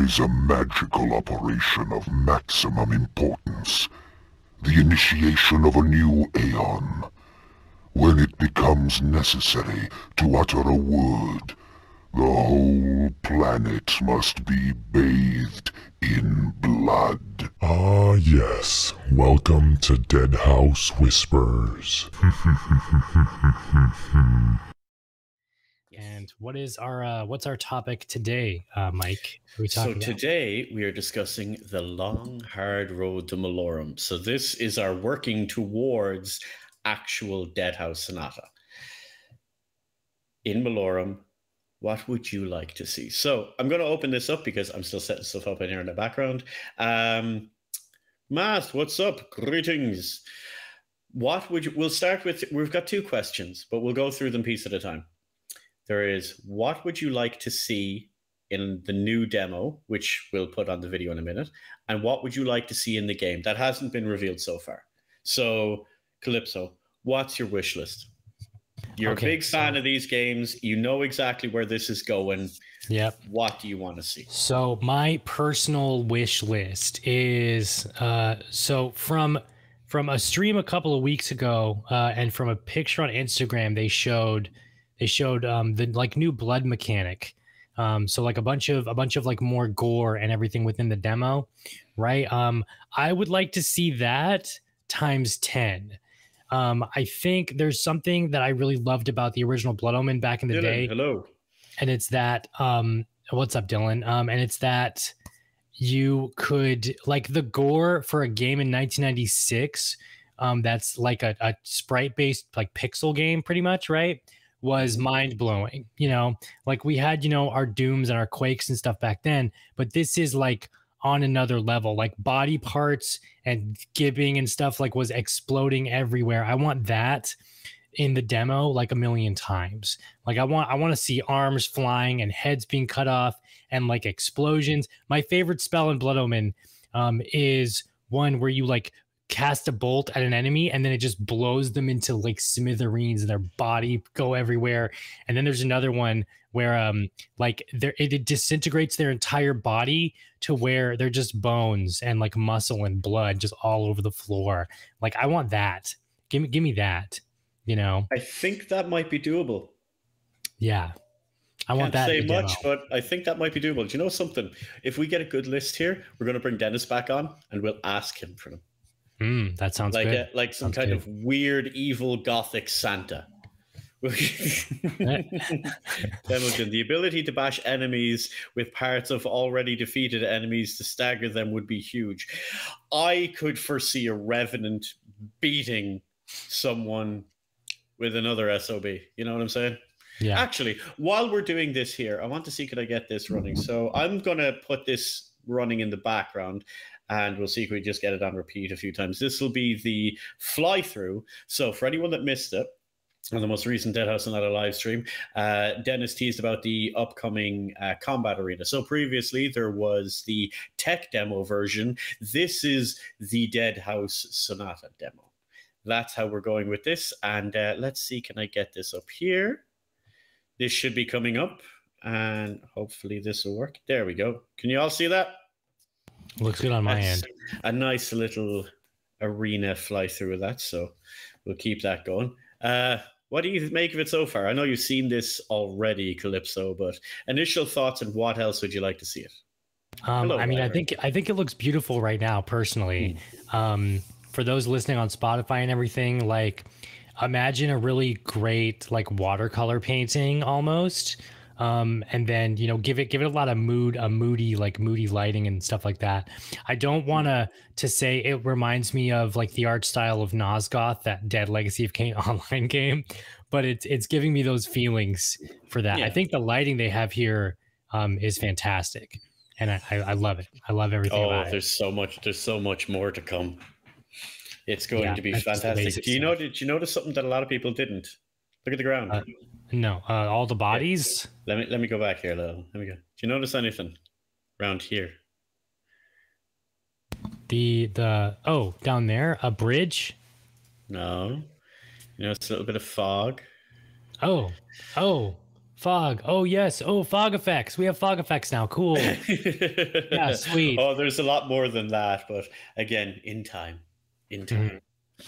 Is a magical operation of maximum importance. The initiation of a new Aeon. When it becomes necessary to utter a word, the whole planet must be bathed in blood. Ah, yes. Welcome to Deadhaus Whispers. And what is our uh, what's our topic today, uh, Mike? So about? today we are discussing the long, hard road to Malorum. So this is our working towards actual Deadhaus Sonata. In Malorum, what would you like to see? So I'm going to open this up because I'm still setting stuff up in here in the background. Um, Math, what's up? Greetings. What would you? We'll start with. We've got two questions, but we'll go through them piece at a time. There is what would you like to see in the new demo, which we'll put on the video in a minute, and what would you like to see in the game that hasn't been revealed so far? So, Calypso, what's your wish list? You're Okay, a big fan so- of these games. You know exactly where this is going. Yep. What do you want to see? So my personal wish list is uh so from from a stream a couple of weeks ago uh and from a picture on Instagram they showed they showed um the like new blood mechanic. Um so like a bunch of a bunch of like more gore and everything within the demo, right? Um I would like to see that times 10. Um I think there's something that I really loved about the original Blood Omen back in the Dylan, day hello. and it's that um what's up dylan um and it's that you could like the gore for a game in 1996 um that's like a, a sprite based like pixel game pretty much right was mind blowing you know? Like we had you know our dooms and our quakes and stuff back then but this is like on another level like body parts and gibbing and stuff like was exploding everywhere. I want that in the demo like a million times. Like I want I want to see arms flying and heads being cut off and like explosions. My favorite spell in Blood Omen um, is one where you like cast a bolt at an enemy and then it just blows them into like smithereens and their body go everywhere. And then there's another one where um like there it, it disintegrates their entire body to where they're just bones and like muscle and blood just all over the floor. Like I want that. Give me give me that. You know. I think that might be doable. Yeah. I want Can't that. say much, but I think that might be doable. Do you know something? If we get a good list here, we're going to bring Dennis back on and we'll ask him for them. Mm, that sounds like good. a, like some Sounds kind good. of weird evil gothic Santa. Temujin, the ability to bash enemies with parts of already defeated enemies to stagger them would be huge. I could foresee a revenant beating someone with another SOB. You know what I'm saying? yeah. Actually, while we're doing this here, I want to see could I get this running. So I'm gonna put this running in the background, and we'll see if we just get it on repeat a few times. This will be the fly through. So for anyone that missed it. On the most recent Deadhaus Sonata live stream, uh, Dennis teased about the upcoming uh, combat arena. So previously there was the tech demo version. This is the Deadhaus Sonata demo. That's how we're going with this. And uh, let's see, can I get this up here? This should be coming up, and hopefully this will work. There we go. Can you all see that? Looks good on my That's end. A nice little arena fly through of that. So we'll keep that going. Uh, what do you make of it so far? I know you've seen this already, Calypso, but initial thoughts and what else would you like to see it? Um, Hello, I mean, I think I think it looks beautiful right now, personally. Um, for those listening on Spotify and everything, like imagine a really great like watercolor painting almost. Um, and then you know give it give it a lot of mood a moody like moody lighting and stuff like that i don't want to to say it reminds me of like the art style of nosgoth that dead legacy of Kain online game but it's it's giving me those feelings for that i think the lighting they have here um, is fantastic and I, I, I love it. I love everything Oh, about it. there's so much. There's so much more to come. It's going Yeah, to be that's just the fantastic. Do you know? Did you notice something that a lot of people didn't? Look at the ground. Uh, No, uh, all the bodies. let me let me go back here a little. Let me go. Do you notice anything around here? The the oh down there a bridge. No. You know, it's a little bit of fog. Oh oh Fog. Oh yes. Oh, fog effects. We have fog effects now. Cool. yeah, sweet. Oh, there's a lot more than that, but again, in time. In time. Mhm.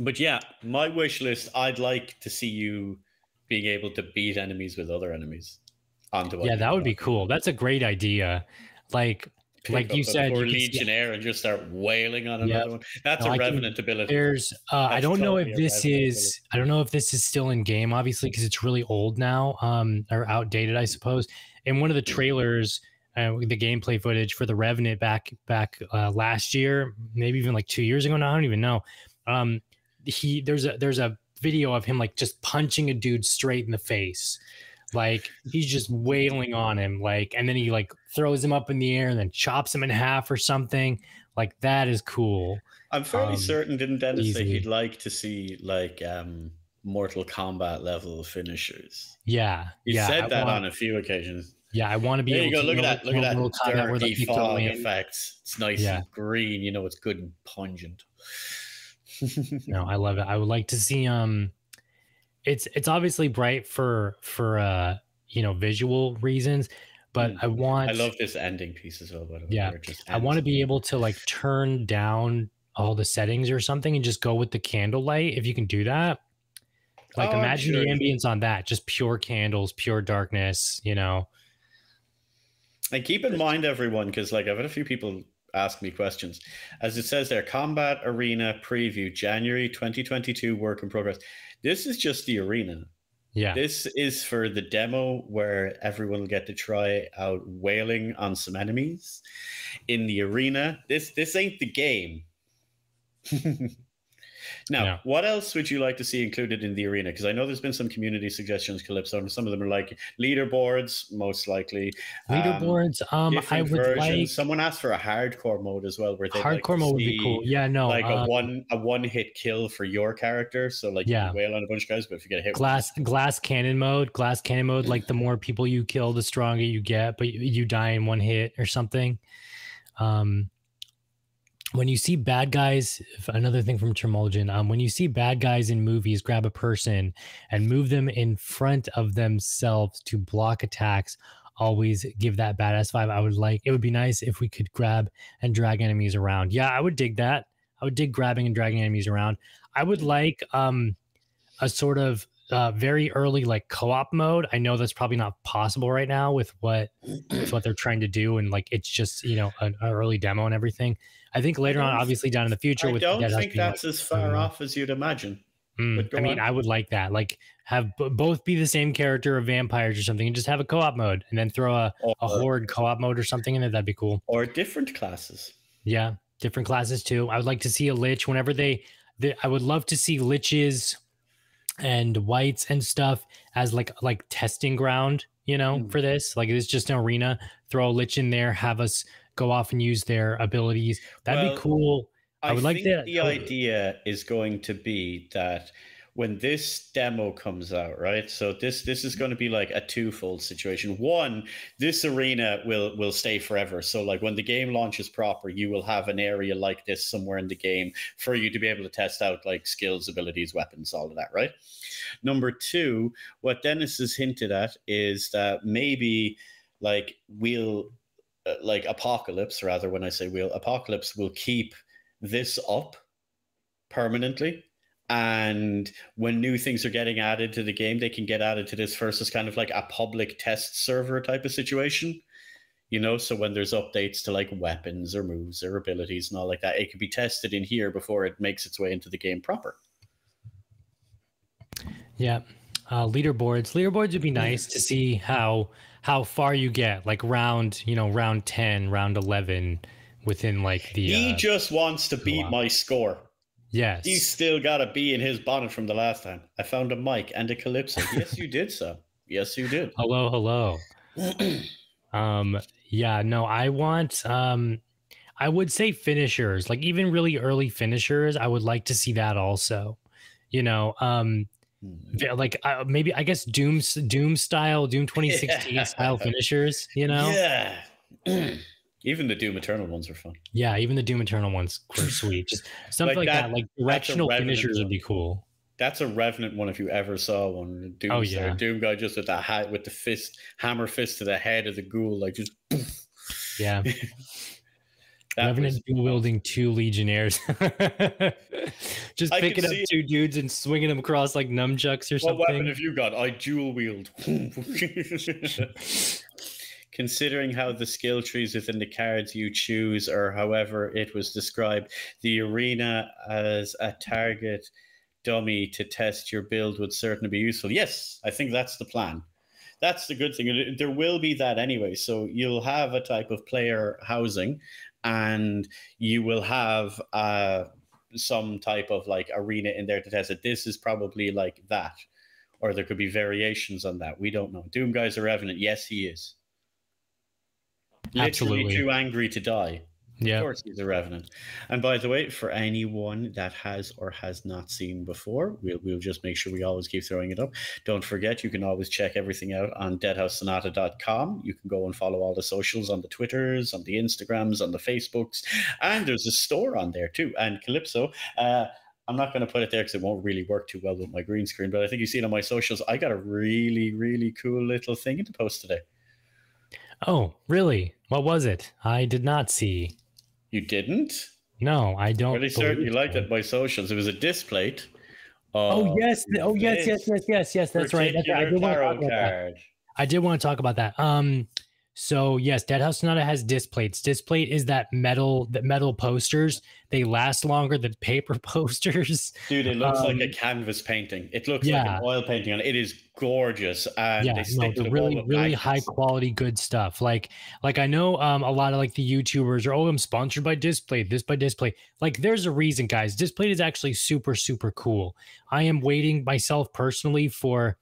But yeah, my wish list, I'd like to see you being able to beat enemies with other enemies. Onto Yeah, that would be cool. That's a great idea. Like Pick like you said, poor you can see- Legionnaire and just start wailing on another one. That's No, a I can- revenant ability. There's, uh, I don't know if this is, I don't know if this is still in game, obviously, because it's really old now, um, or outdated, I suppose. In one of the trailers, uh, the gameplay footage for the Revenant back back uh, last year, maybe even like two years ago now, I don't even know. Um, he there's a there's a video of him like just punching a dude straight in the face. Like he's just wailing on him, like, and then he like throws him up in the air and then chops him in half or something. Like that is cool. I'm fairly um, certain, didn't Dennis say he'd like to see like um Mortal Kombat level finishers? Yeah, He yeah. said I that want- on a few occasions. Yeah, I want to be There you able go. to Look at that. Look at that Mortal Kombat where the dirty fog effects. It's nice Yeah. and green. You know, it's good and pungent. No, I love it. I would like to see um it's it's obviously bright for for uh you know visual reasons, but Mm. I want I love this ending piece as well. By the way, Yeah. where it just I want to be able to like turn down all the settings or something and just go with the candlelight if you can do that. Like Oh, imagine sure the ambience on that, just pure candles, pure darkness, you know. And keep in mind, everyone, because like I've had a few people ask me questions. As it says there, Combat Arena Preview, January 2022, work in progress. This is just the arena. Yeah. This is for the demo where everyone will get to try out wailing on some enemies in the arena. This this ain't the game. now, what else would you like to see included in the arena? Because I know there's been some community suggestions, Calypso, and some of them are like leaderboards, most likely. um, Leaderboards. Um, I would versions. like Someone asked for a hardcore mode as well, where they hardcore mode would be cool. Yeah, no. like a um, one a one hit kill for your character. So like Yeah. you wail on a bunch of guys, but if you get a hit, with glass glass cannon mode glass cannon mode like the more people you kill the stronger you get but you, you die in one hit or something um when you see bad guys another thing from Tremulgin, um when you see bad guys in movies grab a person and move them in front of themselves to block attacks always give that badass vibe i would like it would be nice if we could grab and drag enemies around yeah i would dig that i would dig grabbing and dragging enemies around i would like um a sort of uh, very early like co-op mode. I know that's probably not possible right now with what with what they're trying to do, and like it's just you know an early demo and everything. I think later on, obviously down in the future, with I with don't think that's as far off as you'd imagine. Mm, I mean, on. I would like that. Like, have b- both be the same character of vampires or something, and just have a co-op mode, and then throw a, a horde co-op mode or something in it. That'd be cool. or different classes. Yeah, different classes too. I would like to see a lich whenever they. they I would love to see liches and wights and stuff as like like testing ground. You know, Mm. for this, like it's just an arena. Throw a lich in there, have us go off and use their abilities. That'd Well, be cool. I would like that- the idea is going to be that when this demo comes out, right? So this this is going to be like a twofold situation. One, this arena will will stay forever. So like when the game launches proper, you will have an area like this somewhere in the game for you to be able to test out like skills, abilities, weapons, all of that, right? Number two, what Dennis has hinted at is that maybe like we'll uh, like apocalypse rather when i say we'll apocalypse will keep this up permanently and when new things are getting added to the game they can get added to this first as kind of like a public test server type of situation you know so when there's updates to like weapons or moves or abilities and all like that it can be tested in here before it makes its way into the game proper Yeah. Uh, leaderboards. Leaderboards would be nice to see how how far you get, like round, you know, round ten, round eleven, within like the. he uh, just wants to beat my score yes. he's still got a bee in his bonnet from the last time i found a mic and a calypso yes you did so yes you did hello, hello. Um. Yeah. No. I want. Um. I would say finishers, like even really early finishers. I would like to see that also. You know. Um. Like uh, maybe I guess Doom Doom style Doom 2016 Yeah. style finishers. You know. Yeah. Even the Doom Eternal ones are fun. Yeah, even the Doom Eternal ones were sweet. Just something Like like, that- that, like directional finishers would be cool. That's a Revenant one if you ever saw one. Doom, Oh, uh, yeah. Doom guy just with the hat with the fist, hammer fist to the head of the ghoul, like just. Yeah. That Revenant dual wielding two legionnaires. Just I picking up see it. two dudes and swinging them across like nunchucks or something. What weapon have you got? I dual wield. Considering how the skill trees within the cards you choose, or however it was described, the arena as a target dummy to test your build would certainly be useful. Yes, I think that's the plan. That's the good thing. There will be that anyway. So you'll have a type of player housing, and you will have uh, some type of like arena in there to test it. This is probably like that, or there could be variations on that. We don't know. Doom Guy's a revenant. Yes, he is. Literally Absolutely. too angry to die. Yeah. Of course, he's a revenant. And by the way, for anyone that has or has not seen before, we'll, we'll just make sure we always keep throwing it up. Don't forget, you can always check everything out on deadhaussonata.com. You can go and follow all the socials on the Twitters, on the Instagrams, on the Facebooks, and there's a store on there too. And Calypso, uh, I'm not going to put it there because it won't really work too well with my green screen, but I think you see it on my socials. I got a really, really cool little thing to post today. Oh, really? What was it? I did not see. You didn't? No, I don't. Really certain you liked it. My socials. It was a Displate. Oh yes! Oh yes! Yes! Yes! Yes! Yes! That's right. That's right. I did want to talk about that. I did want to talk about that. Um, so yes, Deadhaus Sonata has Displates. Disc plate is that metal, that metal posters. They last longer than paper posters. Dude, it looks like a Um, canvas painting. It looks like an oil painting, and it is gorgeous. And yeah, they no, to the really, really high quality, good stuff. Like, like I know um, a lot of like the YouTubers are, oh, I'm sponsored by Displate, this by Displate. Like, there's a reason, guys. Displate is actually super, super cool. I am waiting myself personally for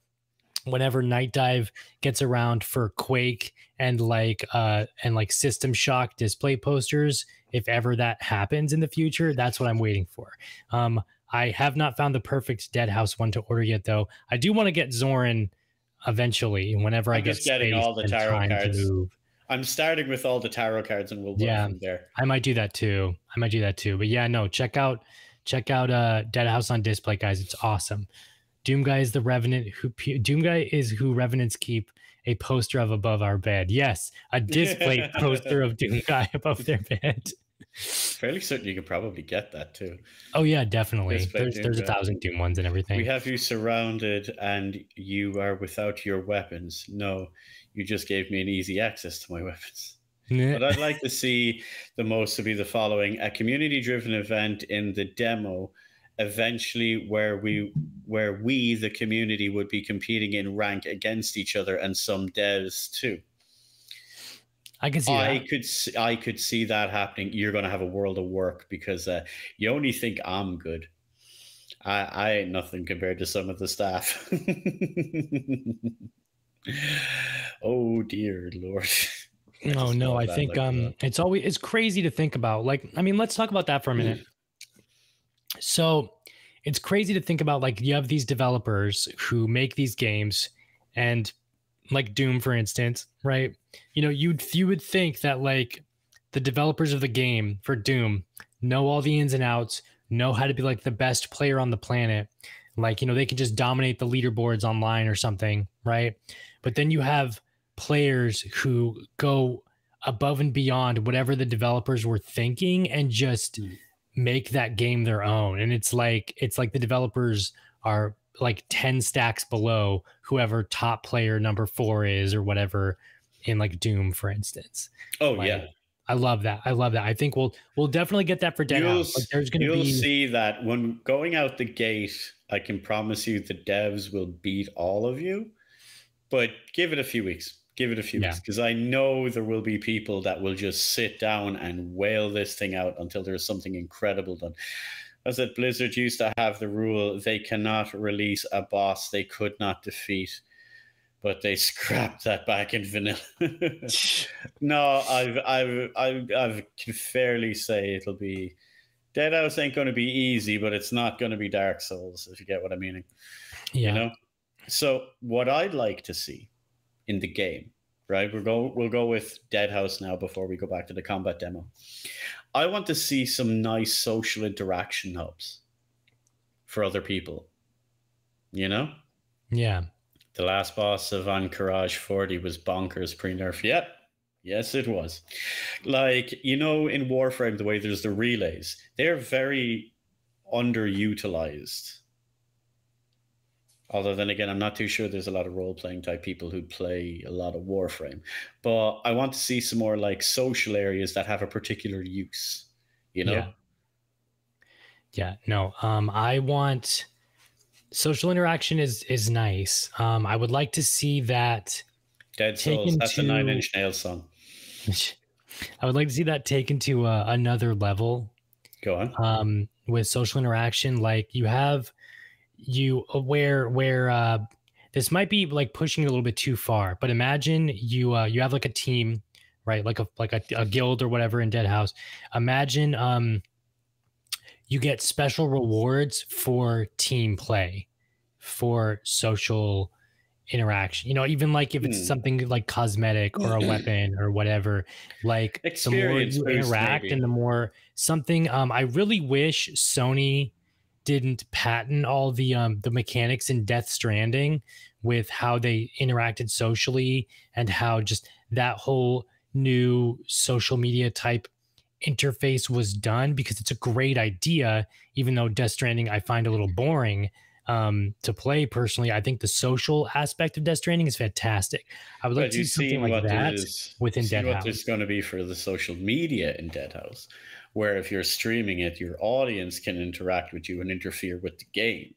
whenever Nightdive gets around for Quake and like uh and like System Shock Displate posters. If ever that happens in the future, that's what I'm waiting for. Um, I have not found the perfect Deadhaus one to order yet, though. I do want to get Zoran eventually. Whenever I I'm get just getting all the tarot cards. I'm starting with all the tarot cards, and we'll work Yeah. from there. I might do that too. I might do that too. But yeah, no, check out check out uh Deadhaus on Displate, guys. It's awesome. Doom Guy is the Revenant who pe- Doom Guy is who Revenants keep a poster of above our bed. Yes, a Displate poster of Doom Guy above their bed. Fairly certain you could probably get that too. Oh yeah, definitely. Displate There's there's a thousand Doom ones and everything. We have you surrounded, and you are without your weapons. No, you just gave me an easy access to my weapons. But I'd like to see the most to be the following: a community-driven event in the demo, eventually where we where we the community would be competing in rank against each other and some devs too. I can see I that. could see, I could see that happening. You're going to have a world of work because uh, you only think I'm good. I, I ain't nothing compared to some of the staff. oh dear lord. I Oh no, I that think like um it's always it's crazy to think about. Like, I mean, let's talk about that for a minute. So it's crazy to think about like you have these developers who make these games and like Doom, for instance, right? You know, you'd you would think that like the developers of the game for Doom know all the ins and outs, know how to be like the best player on the planet. Like, you know, they can just dominate the leaderboards online or something, right? But then you have players who go above and beyond whatever the developers were thinking and just Mm. Make that game their own and it's like it's like the developers are like 10 stacks below whoever top player number 4 is or whatever in like doom for instance Oh Like, yeah. i love that i love that i think we'll we'll definitely get that for dead You'll, like there's gonna you'll be see that when going out the gate, I can promise you the devs will beat all of you. But give it a few weeks. Give it a few Yeah. weeks because I know there will be people that will just sit down and wail this thing out until there's something incredible done. As that Blizzard used to have the rule they cannot release a boss they could not defeat, but they scrapped that back in vanilla. no, I've, I've, I've, I can fairly say it'll be. Deadhaus ain't going to be easy, but it's not going to be Dark Souls, if you get what I mean. yeah You know. So what I'd like to see in the game, right? We'll go. We'll go with Deadhaus now before we go back to the combat demo. I want to see some nice social interaction hubs for other people. You know, Yeah. the last boss of Anchorage 40 was bonkers pre nerf. Yep. Yes, it was. Like, you know, in Warframe, the way there's the relays, they're very underutilized. Although, then again, I'm not too sure there's a lot of role playing type people who play a lot of Warframe. But I want to see some more like social areas that have a particular use, you know? Yeah. Yeah. No. Um, I want social interaction is is nice. Um, I would like to see that Dead Souls, that's a nine inch nail song. I would like to see that taken to uh, another level Go on. um, with social interaction. Like you have you where where uh, this might be like pushing it a little bit too far. But imagine you uh, you have like a team, right? Like a like a, a guild or whatever in Deadhaus. Imagine um, you get special rewards for team play, for social interaction. You know, even like if it's Hmm. something like cosmetic or a weapon or whatever, like Experience the more you interact maybe. and the more something um I really wish Sony didn't patent all the um the mechanics in Death Stranding with how they interacted socially and how just that whole new social media type interface was done because it's a great idea even though Death Stranding I find a little boring um to play personally. I think the social aspect of Death Stranding is fantastic. I would like to see something like that within see Dead what House. there's going to be for the social media in Deadhaus, where if you're streaming it, your audience can interact with you and interfere with the game,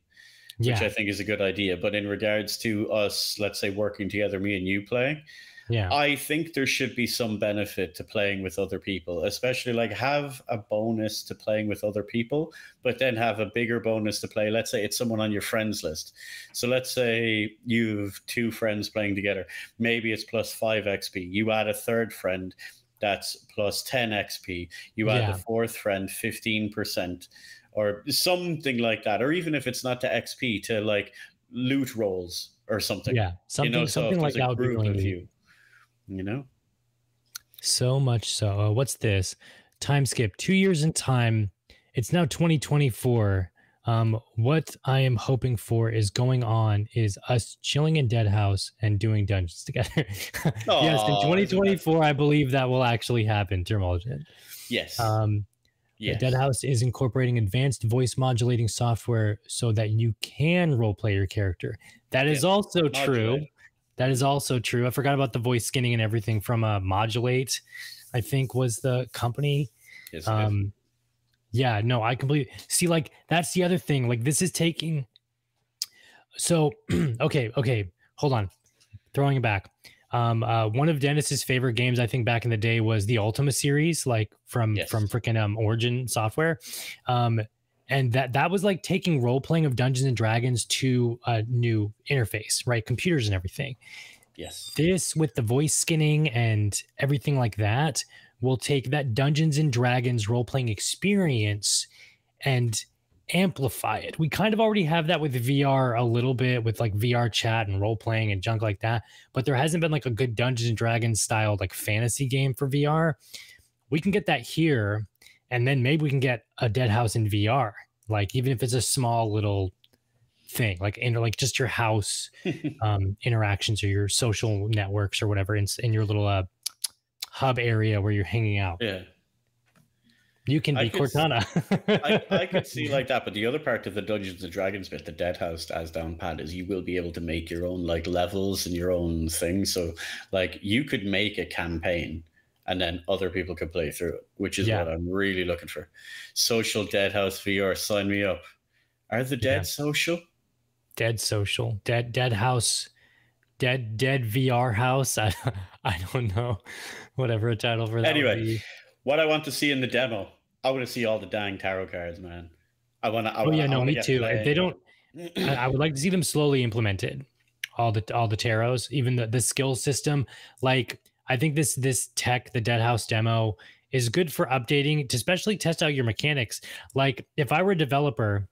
which I think is a good idea. But in regards to us, let's say working together, me and you playing, yeah I think there should be some benefit to playing with other people, especially like have a bonus to playing with other people, but then have a bigger bonus to play. Let's say it's someone on your friends list. So let's say you've two friends playing together. Maybe it's plus five XP. You add a third friend, that's plus 10 XP. You add Yeah. the fourth friend, 15%, or something like that. Or even if it's not to XP, to like loot rolls or something. yeah something you know, something if like that would be really you. You know? So much so. Uh, what's this? Time skip. Two years in time. It's now 2024. Um, what I am hoping for is going on is us chilling in Deadhaus and doing dungeons together. yes, in 2024, I believe that will actually happen. Termologen. Yes. Um, yes. Deadhaus is incorporating advanced voice modulating software so that you can role play your character. That is Yeah, also true. That is also true. I forgot about the voice skinning and everything from uh, Modulate. I think was the company. Yes, it is. Yeah, no, I completely see. Like that's the other thing. Like this is taking. So okay, okay, hold on. Throwing it back. Um, uh, one of Dennis's favorite games, I think, back in the day was the Ultima series, like from Yes. from freaking um, Origin Software. Um, and that that was like taking role playing of Dungeons and Dragons to a new interface, right? Computers and everything yes. this with the voice skinning and everything like that will take that Dungeons and Dragons role playing experience and amplify it. We kind of already have that with VR a little bit with like VR chat and role playing and junk like that, but there hasn't been like a good Dungeons and Dragons style like fantasy game for VR. We can get that here and then maybe we can get a Deadhaus in VR. Like even if it's a small little thing, like in like just your house um, interactions or your social networks or whatever in, in your little uh, hub area where you're hanging out. yeah. You can I be s- Cortana. I, I could see like that, but the other part of the Dungeons and Dragons bit, the Deadhaus as down pat, is you will be able to make your own like levels and your own thing. So like you could make a campaign and then other people could play through it, which is Yeah. what I'm really looking for. Social Deadhaus VR, sign me up. Are the dead Yeah. social? dead social, dead dead house, dead dead VR house. I I don't know, whatever a title for that. Anyway. What I want to see in the demo, I want to see all the dang tarot cards, man. I want to. oh yeah, no, me too. If they don't, I, would like to see them slowly implemented. All the all the tarots, even the the skill system. Like I think this this tech, the Deadhaus demo, is good for updating to especially test out your mechanics. Like if I were a developer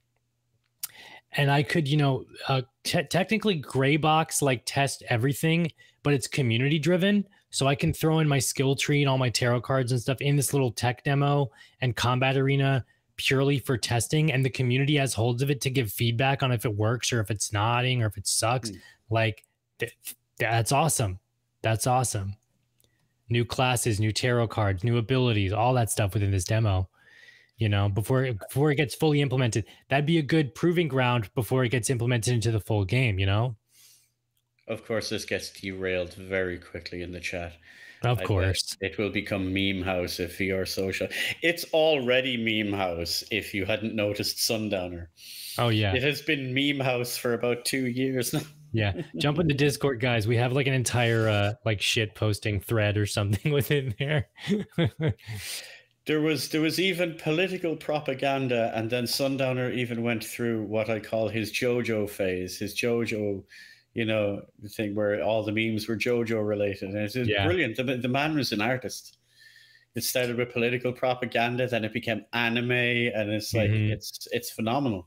and I could, you know, uh, te- technically gray box like test everything, but it's community driven. So I can throw in my skill tree and all my tarot cards and stuff in this little tech demo and combat arena purely for testing and the community has holds of it to give feedback on if it works or if it's nodding or if it sucks, Mm. like th- that's awesome. That's awesome. New classes, new tarot cards, new abilities, all that stuff within this demo. You know, before before it gets fully implemented, that'd be a good proving ground before it gets implemented into the full game. You know, Of course, this gets derailed very quickly in the chat. of I course. It will become meme house if VR social. It's already meme house if you hadn't noticed Sundowner. Oh yeah, It has been meme house for about two years now. yeah. Jump into Discord, guys. We have like an entire uh like shit posting thread or something within there. There was there was even political propaganda, and then Sundowner even went through what I call his JoJo phase, his JoJo, you know, the thing where all the memes were JoJo related, and it's Yeah. brilliant. The, the man was an artist. It started with political propaganda, then it became anime, and it's like Mhm. it's it's phenomenal.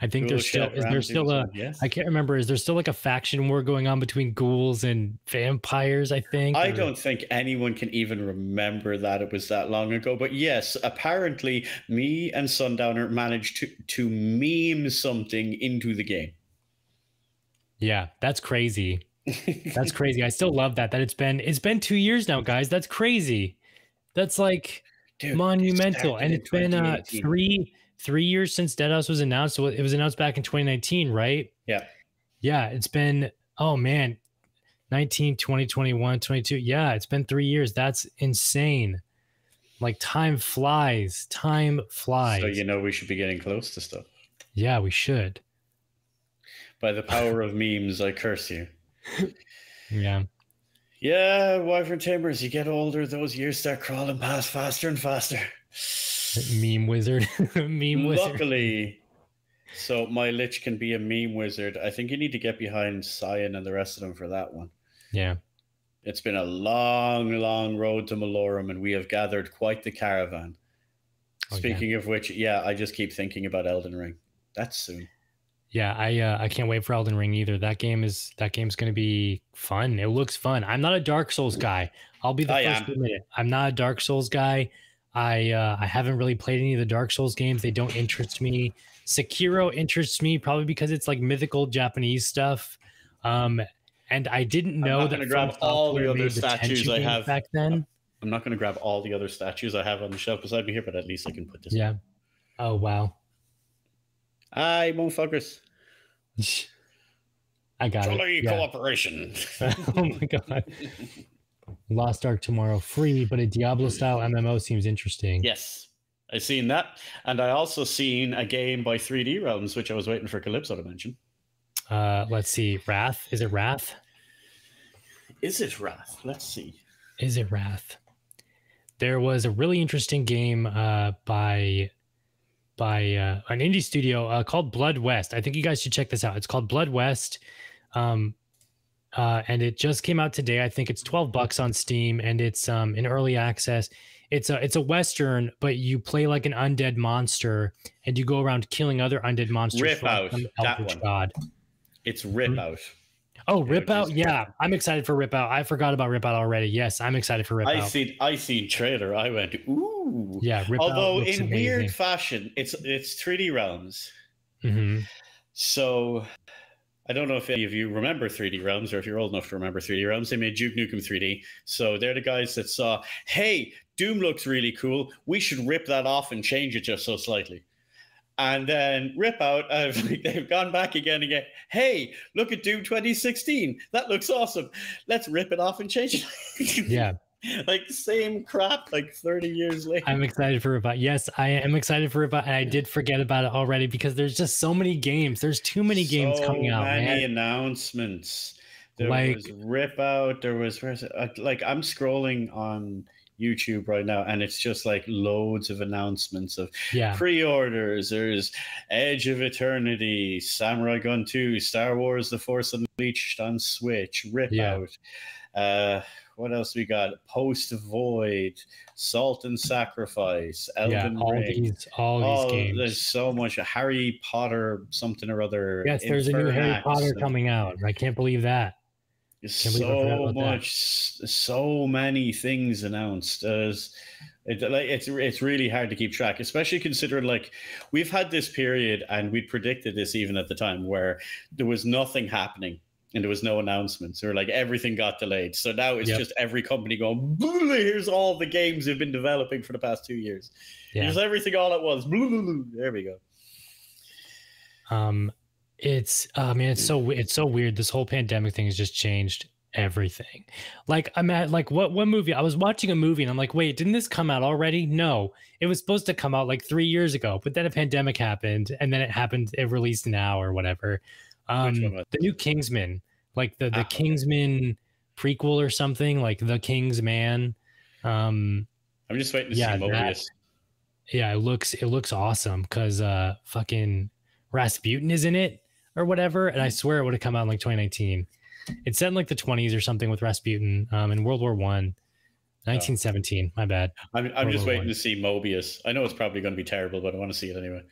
I think there's still is there still a yes. I can't remember. Is there still like a faction war going on between ghouls and vampires? I think. I or- don't think anyone can even remember that it was that long ago. But yes, apparently, me and Sundowner managed to to meme something into the game. Yeah, that's crazy. That's crazy. I still love that. That it's been it's been two years now, guys. That's crazy. That's like Dude, monumental, started and it's been uh three three years since Deadhaus was announced. So it was announced back in 2019, right? Yeah. Yeah, it's been oh man, 19, 20, 21, 22. Yeah, it's been three years. That's insane. Like time flies. Time flies. So you know we should be getting close to stuff. yeah, we should. By the power of memes, I curse you. Yeah. Yeah, Wyvern Tamers, you get older, those years start crawling past faster and faster. Meme wizard. Meme wizard. Luckily, so my Lich can be a meme wizard. I think you need to get behind Cyan and the rest of them for that one. Yeah. It's been a long, long road to Malorum, and we have gathered quite the caravan. Oh, yeah. Speaking of which, yeah, I just keep thinking about Elden Ring. That's soon. Yeah, I uh, I can't wait for Elden Ring either. That game is that game's gonna be fun. It looks fun. I'm not a Dark Souls guy. I'll be the I first to admit it. I'm not a Dark Souls guy. I uh, I haven't really played any of the Dark Souls games. They don't interest me. Sekiro interests me probably because it's like mythical Japanese stuff. Um, and I didn't I'm know not that gonna grab all the other made the statues I have. back then. I'm not going to grab all the other statues I have on the shelf beside me here, but at least I can put this. Yeah. Oh wow. Aye, motherfuckers. I got it. Yeah. cooperation. oh my god. Lost Ark tomorrow free, but a Diablo style MMO seems interesting. yes, I seen that, and I also seen a game by 3D Realms, which I was waiting for Calypso to mention. Uh, let's see. Wrath. Is it Wrath? Is it Wrath? Let's see. Is it Wrath? There was a really interesting game uh, by by uh, an indie studio uh, called Blood West. I think you guys should check this out. It's called Blood West, um, uh, and it just came out today. I think it's twelve bucks on Steam, and it's um, in early access. It's a it's a western, but you play like an undead monster, and you go around killing other undead monsters. Rip like, Out, that one. god. It's Rip Mhm. Out. Oh, Yeah, Ripout! Yeah, I'm excited for Ripout. I forgot about Ripout already. Yes, I'm excited for Rip I Out. seen I seen trailer. I went ooh. Yeah, Rip Although in amazing. weird fashion, it's it's 3D Realms. Mhm. So I don't know if any of you remember 3D Realms or if you're old enough to remember 3D Realms. They made Duke Nukem 3D. So they're the guys that saw, hey, Doom looks really cool. We should rip that off and change it just so slightly. And then Ripout, uh, they've gone back again and again. Hey, look at Doom 2016. That looks awesome. Let's rip it off and change it. Yeah, like same crap like 30 years later. I'm excited for Ripout. Yes, I am excited for Ripout, and I did forget about it already because there's just so many games. There's too many games so coming out, many man. announcements. There Like- was Ripout. There was where's it? Uh, like I'm scrolling on YouTube right now, and it's just like loads of announcements of Yeah, pre-orders. There's Edge of Eternity, Samurai Gun 2, Star Wars: The Force Unleashed on Switch, Rip Yeah. Out. Uh, what else we got? Post Void, Salt and Sacrifice, yeah. Elden All Ring. these, all Oh, these games. there's so much Harry Potter, something or other. Yes, there's a new Harry Potter coming out. I can't believe that. There's Can't believe I forgot So about that. much, so many things announced. There's It, like it's it's really hard to keep track, especially considering like we've had this period and we predicted this even at the time where there was nothing happening and there was no announcements or like everything got delayed. So now it's Yep. just every company going, "Blah, here's all the games they've been developing for the past two years. Yeah. Here's everything all at once. There we go. Um, it's I mean it's so it's so weird. This whole pandemic thing has just changed everything. Like I'm at like what what movie? I was watching a movie and I'm like, wait, didn't this come out already? No, it was supposed to come out like three years ago, but then a pandemic happened, and then it happened. It released now or whatever. Um, the new Kingsman, like the the Ah. Kingsman prequel or something, like the King's Man. Um, I'm just waiting to Yeah, see that- Morbius. yeah, it looks it looks awesome because uh fucking Rasputin is in it or whatever, and I swear it would have come out in like 2019. It's set in like the 20s or something with Rasputin um in World War One. 1917, my bad. I'm, I'm just War waiting One. to see Morbius. I know it's probably going to be terrible, but I want to see it anyway.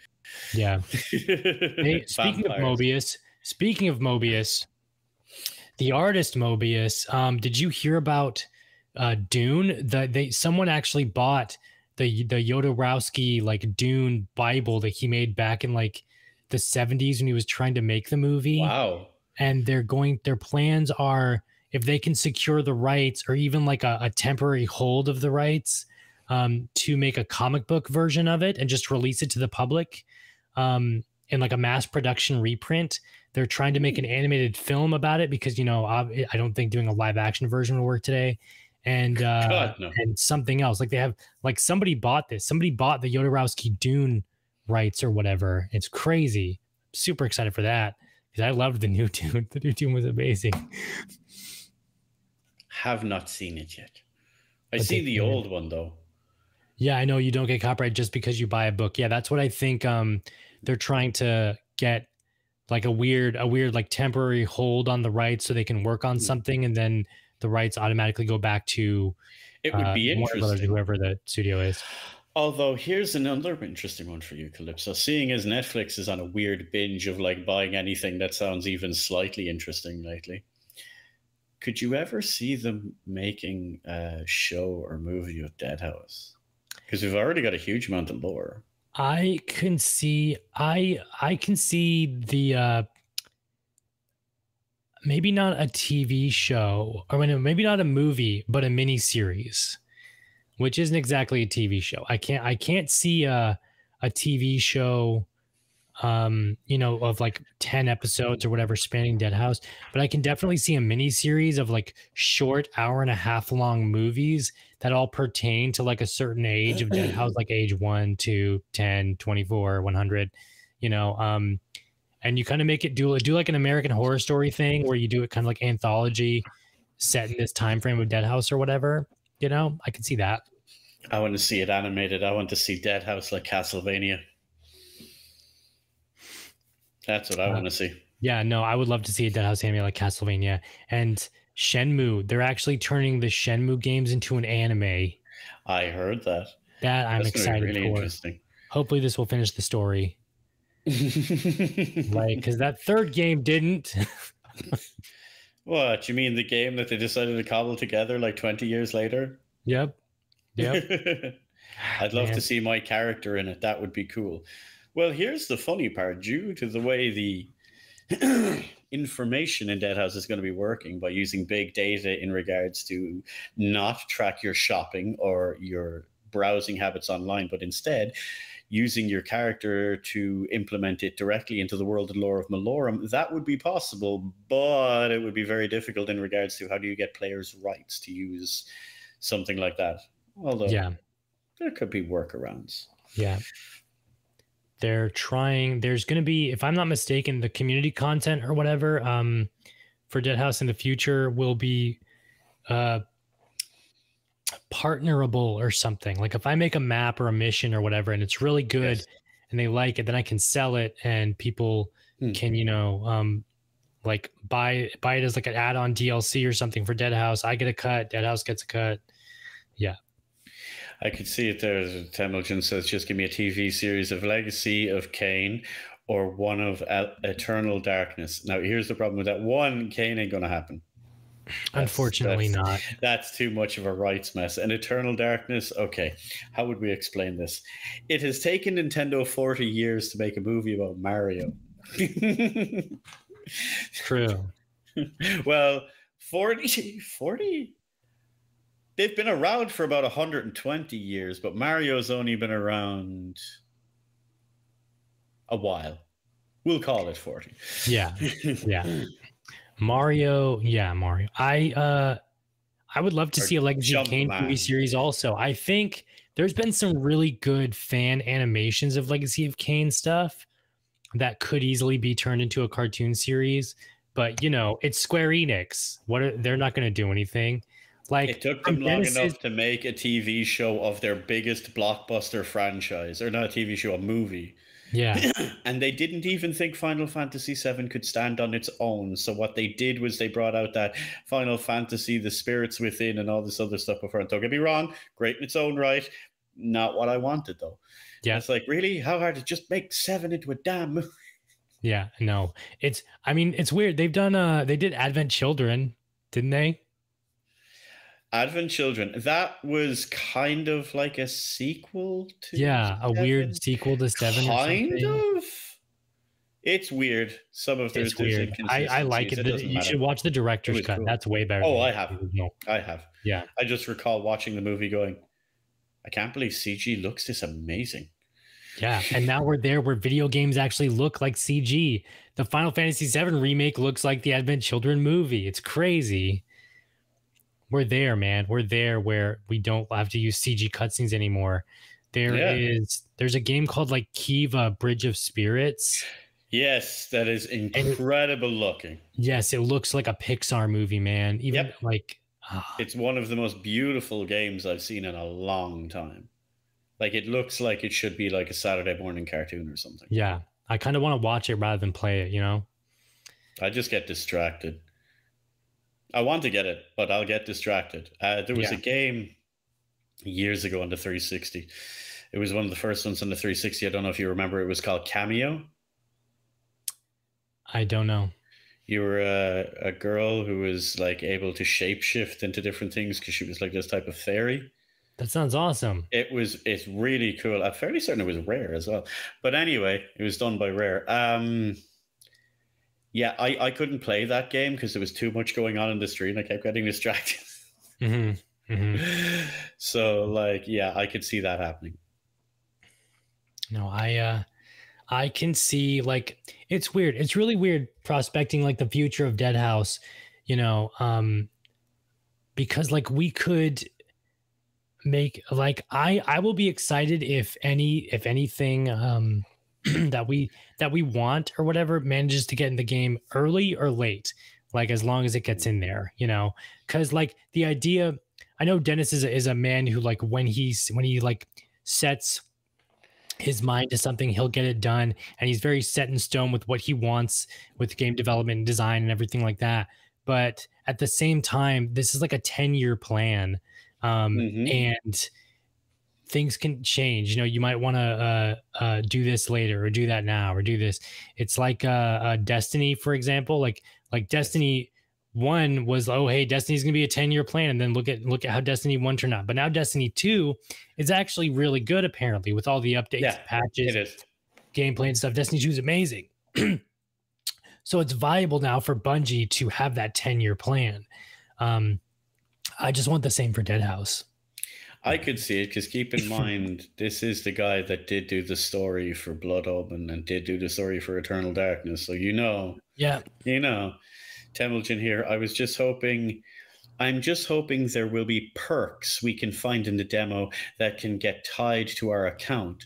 Yeah. Hey, speaking of Vampires. Mobius, speaking of Mobius, the artist Moebius, um, did you hear about uh, Dune? The they someone actually bought the the Jodorowsky like Dune Bible that he made back in like the 70s when he was trying to make the movie. Wow. And they're going their plans are if they can secure the rights or even like a, a temporary hold of the rights um, to make a comic book version of it and just release it to the public um, in like a mass production reprint. They're trying to make an animated film about it because you know I, I don't think doing a live action version will work today. And uh, God, no. and something else like they have like somebody bought this. Somebody bought the Jodorowsky Dune rights or whatever. It's crazy. Super excited for that because I loved the new Dune. The new Dune was amazing. Have not seen it yet. I But see the old one though. Yeah, I know you don't get copyright just because you buy a book. Yeah, that's what I think um they're trying to get like a weird a weird like temporary hold on the rights so they can work on Hmm. something and then the rights automatically go back to It would uh, be Brothers, interesting. whoever the studio is. Although here's another interesting one for you, Calypso. Seeing as Netflix is on a weird binge of like buying anything that sounds even slightly interesting lately, could you ever see them making a show or movie of Deadhaus? Because we've already got a huge amount of lore. I can see I I can see the uh maybe not a TV show or maybe not a movie, but a mini series, which isn't exactly a TV show. I can't I can't see a a TV show um you know of like 10 episodes or whatever spanning Deadhaus but i can definitely see a mini series of like short hour and a half long movies that all pertain to like a certain age of Deadhaus like age 1 2 10 24 100 you know um and you kind of make it do do like an american horror story thing where you do it kind of like anthology set in this time frame of Deadhaus or whatever you know i can see that I want to see it animated. I want to see Deadhaus like Castlevania. That's what I Uh, want to see. yeah no i would love to see a Deadhaus anime like castlevania and shenmue they're actually turning the shenmue games into an anime I heard that. that i'm That's excited really for interesting. hopefully this will finish the story like because that third game didn't what you mean the game that they decided to cobble together like 20 years later? Yep. Yep. I'd love Man. to see my character in it. That would be cool. Well here's the funny part. Due to the way the information in Deadhaus is going to be working by using big data in regards to not track your shopping or your browsing habits online but instead using your character to implement it directly into the world and lore of Malorum, that would be possible, but it would be very difficult in regards to how do you get players' rights to use something like that. Although yeah there could be workarounds. Yeah. They're trying there's going to be if I'm not mistaken the community content or whatever um for Deadhaus in the future will be uh partnerable or something. Like if I make a map or a mission or whatever and it's really good Yes. and they like it then I can sell it and people Hmm. can you know um like buy buy it as like an add-on DLC or something for Deadhaus. I get a cut, Deadhaus gets a cut. Yeah. I could see it there. Temulgen says, just give me a TV series of Legacy of Kain or one of Eternal Darkness. Now, here's the problem with that. One, Kain ain't going to happen. Unfortunately, that's- not. That's too much of a rights mess. And Eternal Darkness, okay. How would we explain this? It has taken Nintendo 40 years to make a movie about Mario. True. well, 40, 40? They've been around for about 120 years, but Mario's only been around a while. We'll call it 40. Yeah. Yeah. Mario. Yeah, Mario. I uh I would love to Or see a Legacy of Kain. TV series also. I think there's been some really good fan animations of Legacy of Kain stuff that could easily be turned into a cartoon series. But you know, it's Square Enix. What are they're not gonna do anything. Like It took them long Genesis- enough to make a TV show of their biggest blockbuster franchise, or not a TV show, a movie. Yeah. and they didn't even think Final Fantasy VII could stand on its own. So what they did was they brought out that Final Fantasy, the Spirits Within, and all this other stuff before. And don't get me wrong, great in its own right. Not what I wanted though. Yeah. it's like really how hard to just make seven into a damn movie. Yeah, no. It's I mean, it's weird. They've done uh they did Advent Children, didn't they? Advent Children. That was kind of like a sequel to Yeah, a weird sequel to Seven kind of. It's weird. Some of there's, It's weird. I, I like it. The- you matter. should watch the director's cut. cool. That's way better. Oh, I have. original. I have. Yeah. I just recall watching the movie going, I can't believe CG looks this amazing. Yeah, and now we're there where video games actually look like CG. The Final Fantasy VII remake looks like the Advent Children movie. It's crazy. We're there, man. We're there where we don't have to use CG cutscenes anymore. There is Yeah. there's a game called like Kena Bridge of Spirits. Yes, that is incredible looking. Yes, it looks like a Pixar movie, man. Even Yep. like ah, It's one of the most beautiful games I've seen in a long time. Like it looks like it should be like a Saturday morning cartoon or something. yeah. I kind of want to watch it rather than play it, you know? I just get distracted. I want to get it, but I'll get distracted. Uh, there was Yeah. a game years ago on the 360. It was one of the first ones on the 360. I don't know if you remember. It was called Kameo. I don't know. You were a, a girl who was like able to shapeshift into different things because she was like this type of fairy. That sounds awesome. It was it's really cool. I'm fairly certain it was rare as well. But anyway, it was done by Rare. Um yeah, I, I couldn't play that game because there was too much going on in the stream. I kept getting distracted. hmm hmm so like yeah, I could see that happening. No, I uh I can see like it's weird. It's really weird prospecting like the future of Deadhaus, you know, um because like we could make like I I will be excited if any if anything um that we that we want or whatever manages to get in the game early or late like as long as it gets in there you know cuz like the idea I know Dennis is a, is a man who like when he's when he like sets his mind to something he'll get it done and he's very set in stone with what he wants with game development and design and everything like that but at the same time this is like a 10 year plan um Mhm. and things can change you know you might want to uh, uh do this later or do that now or do this it's like uh, uh destiny for example like like destiny one was oh hey destiny's gonna be a 10 year plan and then look at look at how destiny one turned out but now destiny two is actually really good apparently with all the updates Yeah, patches gameplay and stuff. Destiny 2 is amazing. so it's viable now for Bungie to have that 10 year plan. Um, I just want the same for Deadhaus. I could see it because keep in mind this is the guy that did do the story for Blood Omen and did do the story for Eternal Darkness. So you know Yeah. you know, Temujin here. I was just hoping, I'm just hoping there will be perks we can find in the demo that can get tied to our account.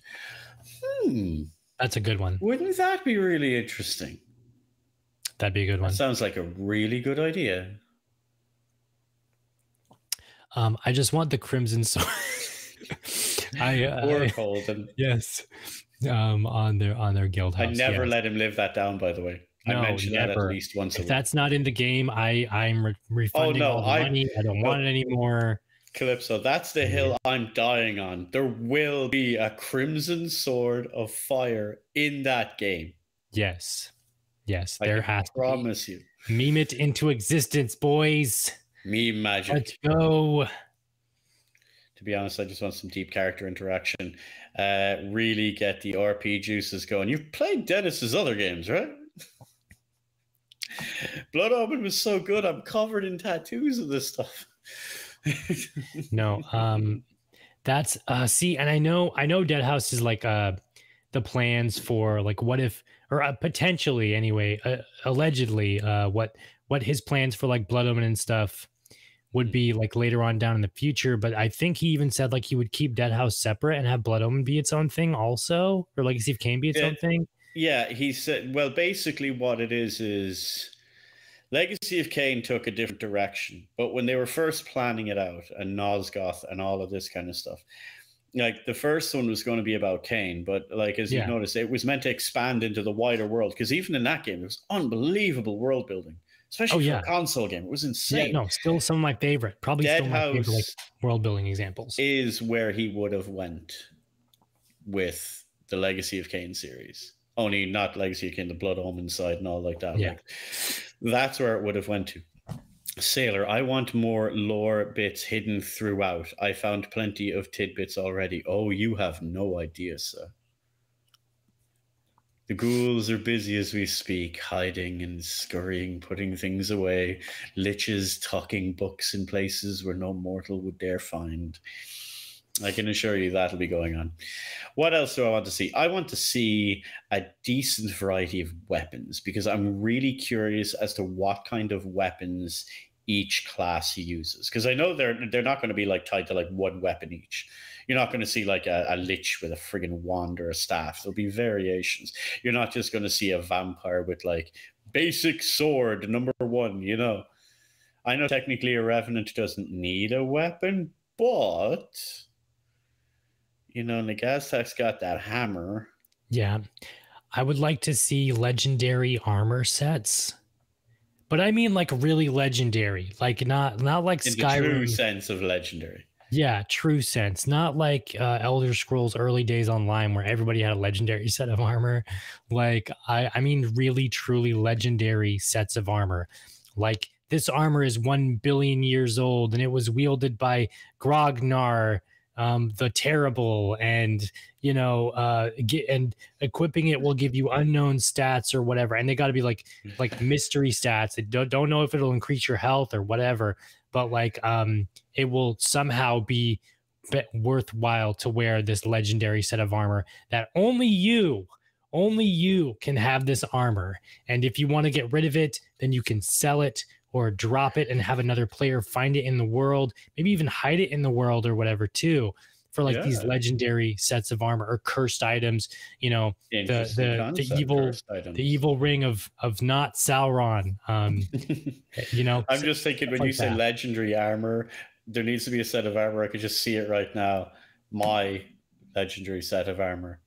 Hmm, That's a good one. wouldn't that be really interesting? That'd be a good one. That sounds like a really good idea. Um, I just want the Crimson Sword. I, uh, Colden. yes. Um, on their on their guild I never let him live that down, by the way. No, I mentioned that at least once a If week. that's not in the game, I I'm re- refunding no, all the I- money. I don't no. want it anymore. Calypso, that's the hill I'm dying on. There will be a crimson sword of fire in that game. Yes. Yes, I there has to be. promise you. Meme it into existence, boys. Me magic. Let's go. to be honest, I just want some deep character interaction. Uh, really get the RP juices going. You've played Dennis's other games, right? Blood Omen was so good. I'm covered in tattoos of this stuff. No, um, that's uh, see, and I know, I know, Deadhaus is like uh, the plans for like what if, or uh, potentially anyway, uh, allegedly, uh, what what his plans for like Blood Omen and stuff would hmm. be like later on down in the future. But I think he even said like he would keep Deadhaus separate and have Blood Omen be its own thing also, or Legacy of Kain be its Yeah. own thing. Yeah, he said. Well, basically, what it is is Legacy of Kain took a different direction, but when they were first planning it out, and Nosgoth and all of this kind of stuff, like the first one was going to be about Kain, but like as Yeah. you noticed, it was meant to expand into the wider world because even in that game, it was unbelievable world building, especially Oh, for yeah. a console game. It was insane. Yeah, no, still some of my favorite, probably Dead still my House favorite like world building examples. is where he would have went with the Legacy of Kain series. Oh, Only not Legacy of Kain, the Blood Omen side and all like that. Yeah. Like, that's where it would have went to. Sailor, I want more lore bits hidden throughout. I found plenty of tidbits already. Oh, you have no idea, sir. The ghouls are busy as we speak, hiding and scurrying, putting things away. Liches tucking books in places where no mortal would dare find. I can assure you that'll be going on. What else do I want to see? I want to see a decent variety of weapons because I'm really curious as to what kind of weapons each class uses. Because I know they're they're not going to be like tied to like one weapon each. You're not going to see like a, a lich with a friggin' wand or a staff. There'll be variations. You're not just going to see a vampire with like basic sword number one. You know, I know technically a revenant doesn't need a weapon, but you know, Nagaztak's got that hammer. Yeah. I would like to see legendary armor sets. But I mean like really legendary. Like not not like in the true Skyrim. sense of legendary. Yeah, true sense. Not like uh, Elder Scrolls early days online where everybody had a legendary set of armor. Like I I mean really truly legendary sets of armor. Like this armor is 1 billion years old and it was wielded by Grognar um, the terrible and you know uh get and equipping it will give you unknown stats or whatever and they got to be like like mystery stats that don't, don't know if it'll increase your health or whatever but like um it will somehow be, worthwhile to wear this legendary set of armor that only you only you can have this armor. And if you want to get rid of it then you can sell it or drop it and have another player find it in the world maybe even hide it in the world or whatever too for like these legendary sets of armor or cursed items you know Interesting the- concept, evil- the evil ring of of not sauron um you know I'm just thinking when like you say that. legendary armor, there needs to be a set of armor. I could just see it right now. My legendary set of armor,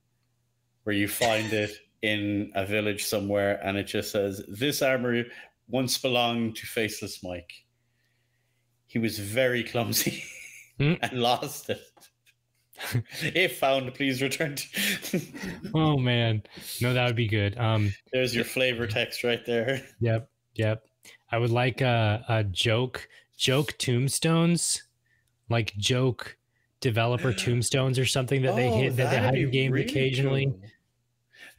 where you find it in a village somewhere, and it just says, "This armor once belonged to Faceless Mike. He was very clumsy Hmm. and lost it. if found, please return." To... oh man no that would be good um There's your flavor text right there. Yep, yep. I would like a, a joke, joke tombstones, like joke developer tombstones or something that they Oh, hit that they have in games really occasionally. cool.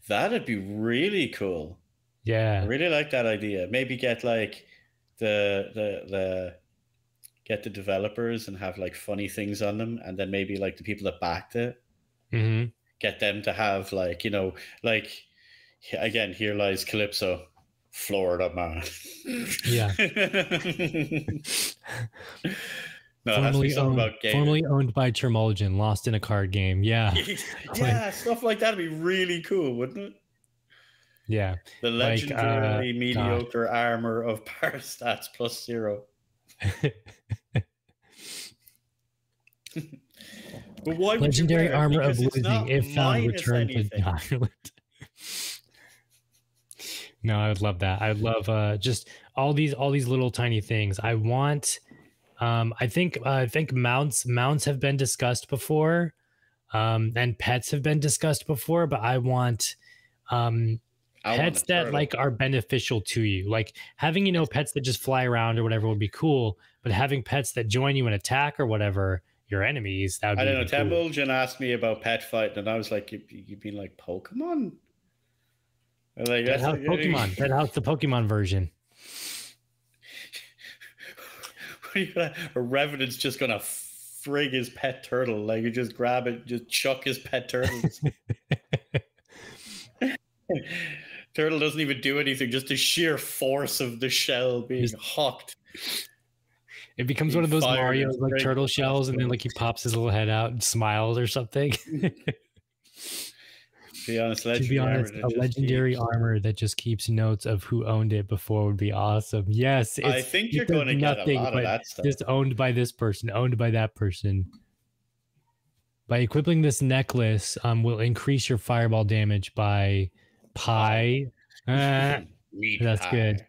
That'd be really cool. Yeah, I really like that idea. Maybe get like the the the get the developers and have like funny things on them, and then maybe like the people that backed it, hmm get them to have like you know like again here lies Calypso, Florida man. Yeah. no, it has to be formerly owned, about formerly owned by Tremulgen, lost in a card game. Yeah, yeah, stuff like that'd be really cool, wouldn't it? yeah. The Like, uh, legendary God. mediocre armor of power stats plus zero. But why would Legendary wear armor of Because losing if found minus returned to anything. Ireland. no, I would love that. I love uh, just all these all these little tiny things. I want. Um, I think uh, I think mounts mounts have been discussed before, um, and pets have been discussed before. But I want um, I pets a that like are beneficial to you. Like having, you know, pets that just fly around or whatever would be cool, but having pets that join you in attack or whatever, your enemies, that would I don't know. cool. Temuljan asked me about pet fighting, and I was like, "You, you mean like Pokemon?" I'm Like that's House Pokemon. Pet House, the Pokemon version. What are you gonna- a revenant's just gonna frig his pet turtle. Like you just grab it, just chuck his pet turtle. Turtle doesn't even do anything, just the sheer force of the shell being Just- hucked. It becomes He one of those Mario like turtle shells, and then like he pops his little head out and smiles or something. To be honest, to be honest, a legendary keeps- armor that just keeps notes of who owned it before would be awesome. Yes, I think you're going to get a nothing lot of that stuff. just owned by this person, owned by that person. By equipping this necklace, um, will increase your fireball damage by pi. That's pie. good.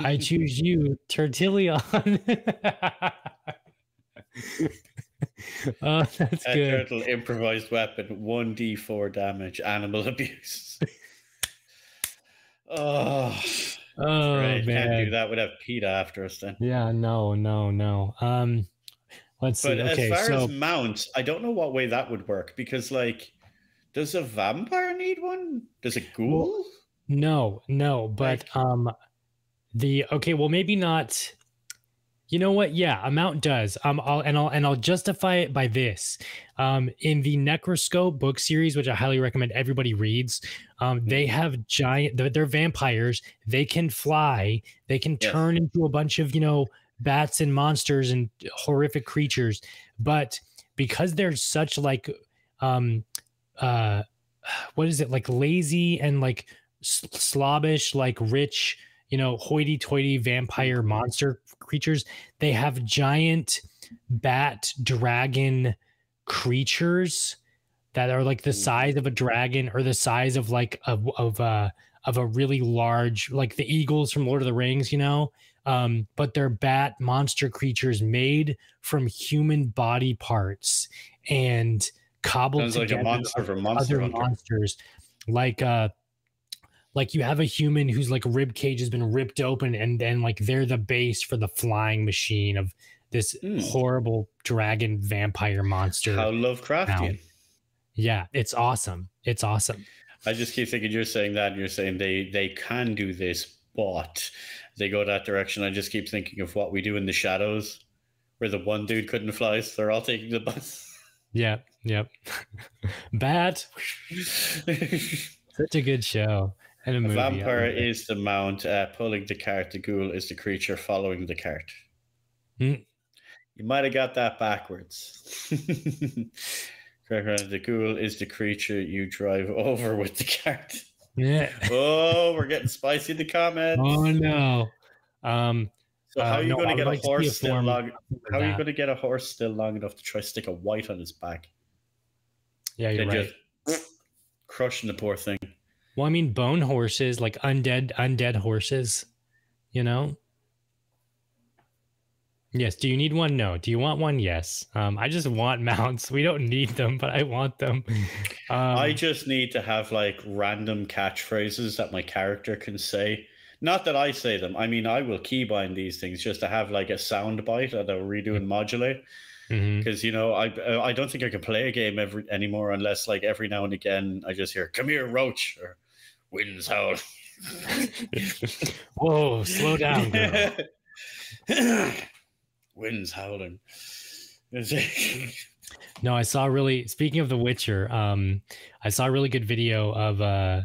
I choose you, Tertillion. oh, that's A good. turtle improvised weapon, 1d4 damage, animal abuse. oh, Oh right. Can't do man. that without PETA after us then. Yeah, no, no, no. Um, let's see. But Okay, as far so as mounts, I don't know what way that would work because, like, does a vampire need one? Does a ghoul? no, no, but Like- um, the okay, well, maybe not. You know what? Yeah, amount does. Um, I'll and I'll and I'll justify it by this. Um, in the Necroscope book series, which I highly recommend everybody reads, um, they have giant. They're, they're vampires. They can fly. They can Yes. turn into a bunch of you know bats and monsters and horrific creatures. But because they're such like, um, uh, what is it like lazy and like s- slobbish, like rich, you know, hoity-toity vampire monster creatures. They have giant bat dragon creatures that are like the size of a dragon or the size of like of of uh of a really large like the eagles from Lord of the Rings, you know. Um, but they're bat monster creatures made from human body parts and cobbled Sounds like a monster from Monster other Hunter. monsters like uh like you have a human whose like rib cage has been ripped open and then like they're the base for the flying machine of this Hmm. horrible dragon vampire monster How Lovecraftian. yeah it's awesome it's awesome I just keep thinking you're saying that and you're saying they they can do this, but they go that direction. I just keep thinking of what we do in the shadows, where the one dude couldn't fly, so they're all taking the bus. yep yep bat such a good show and a A movie vampire it. is the mount, uh, pulling the cart. The ghoul is the creature following the cart. Hmm. You might have got that backwards. Correct, The ghoul is the creature you drive over with the cart. yeah Oh, we're getting spicy in the comments. oh no um so how uh, are you no, going to get a like a horse still long? How are you going to get a horse still long enough to try to stick a wight on his back? yeah you're Then right just crushing the poor thing. Well, I mean, bone horses, like undead, undead horses, you know? Yes. Do you need one? No. Do you want one? Yes. Um, I just want mounts. We don't need them, but I want them. Um, I just need to have like random catchphrases that my character can say. Not that I say them. I mean, I will keybind these things just to have like a sound bite that I'll redo and modulate. Because you know, I I don't think I can play a game every anymore unless like every now and again I just hear "Come here, Roach" or "Winds howl." Whoa, slow down, girl. Winds howling. No, I saw really. Speaking of The Witcher, um, I saw a really good video of uh,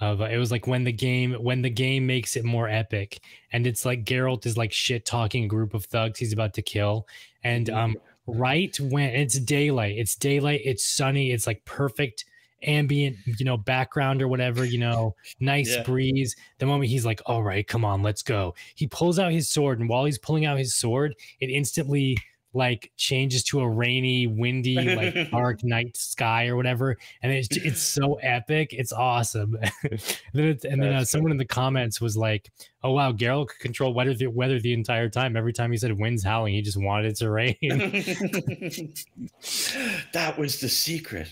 of uh, it was like when the game when the game makes it more epic, and it's like Geralt is like shit talking a group of thugs he's about to kill, and um, right when it's daylight, it's daylight, it's sunny, it's like perfect ambient, you know, background or whatever, you know, nice Yeah. breeze. The moment he's like, "All right, come on, let's go," he pulls out his sword, and while he's pulling out his sword, it instantly like changes to a rainy, windy, like dark night sky or whatever, and it's it's so epic. It's awesome. and then, and then uh, someone in the comments was like, "Oh wow, Geralt could control weather the weather the entire time. Every time he said winds howling, he just wanted it to rain." that was the secret.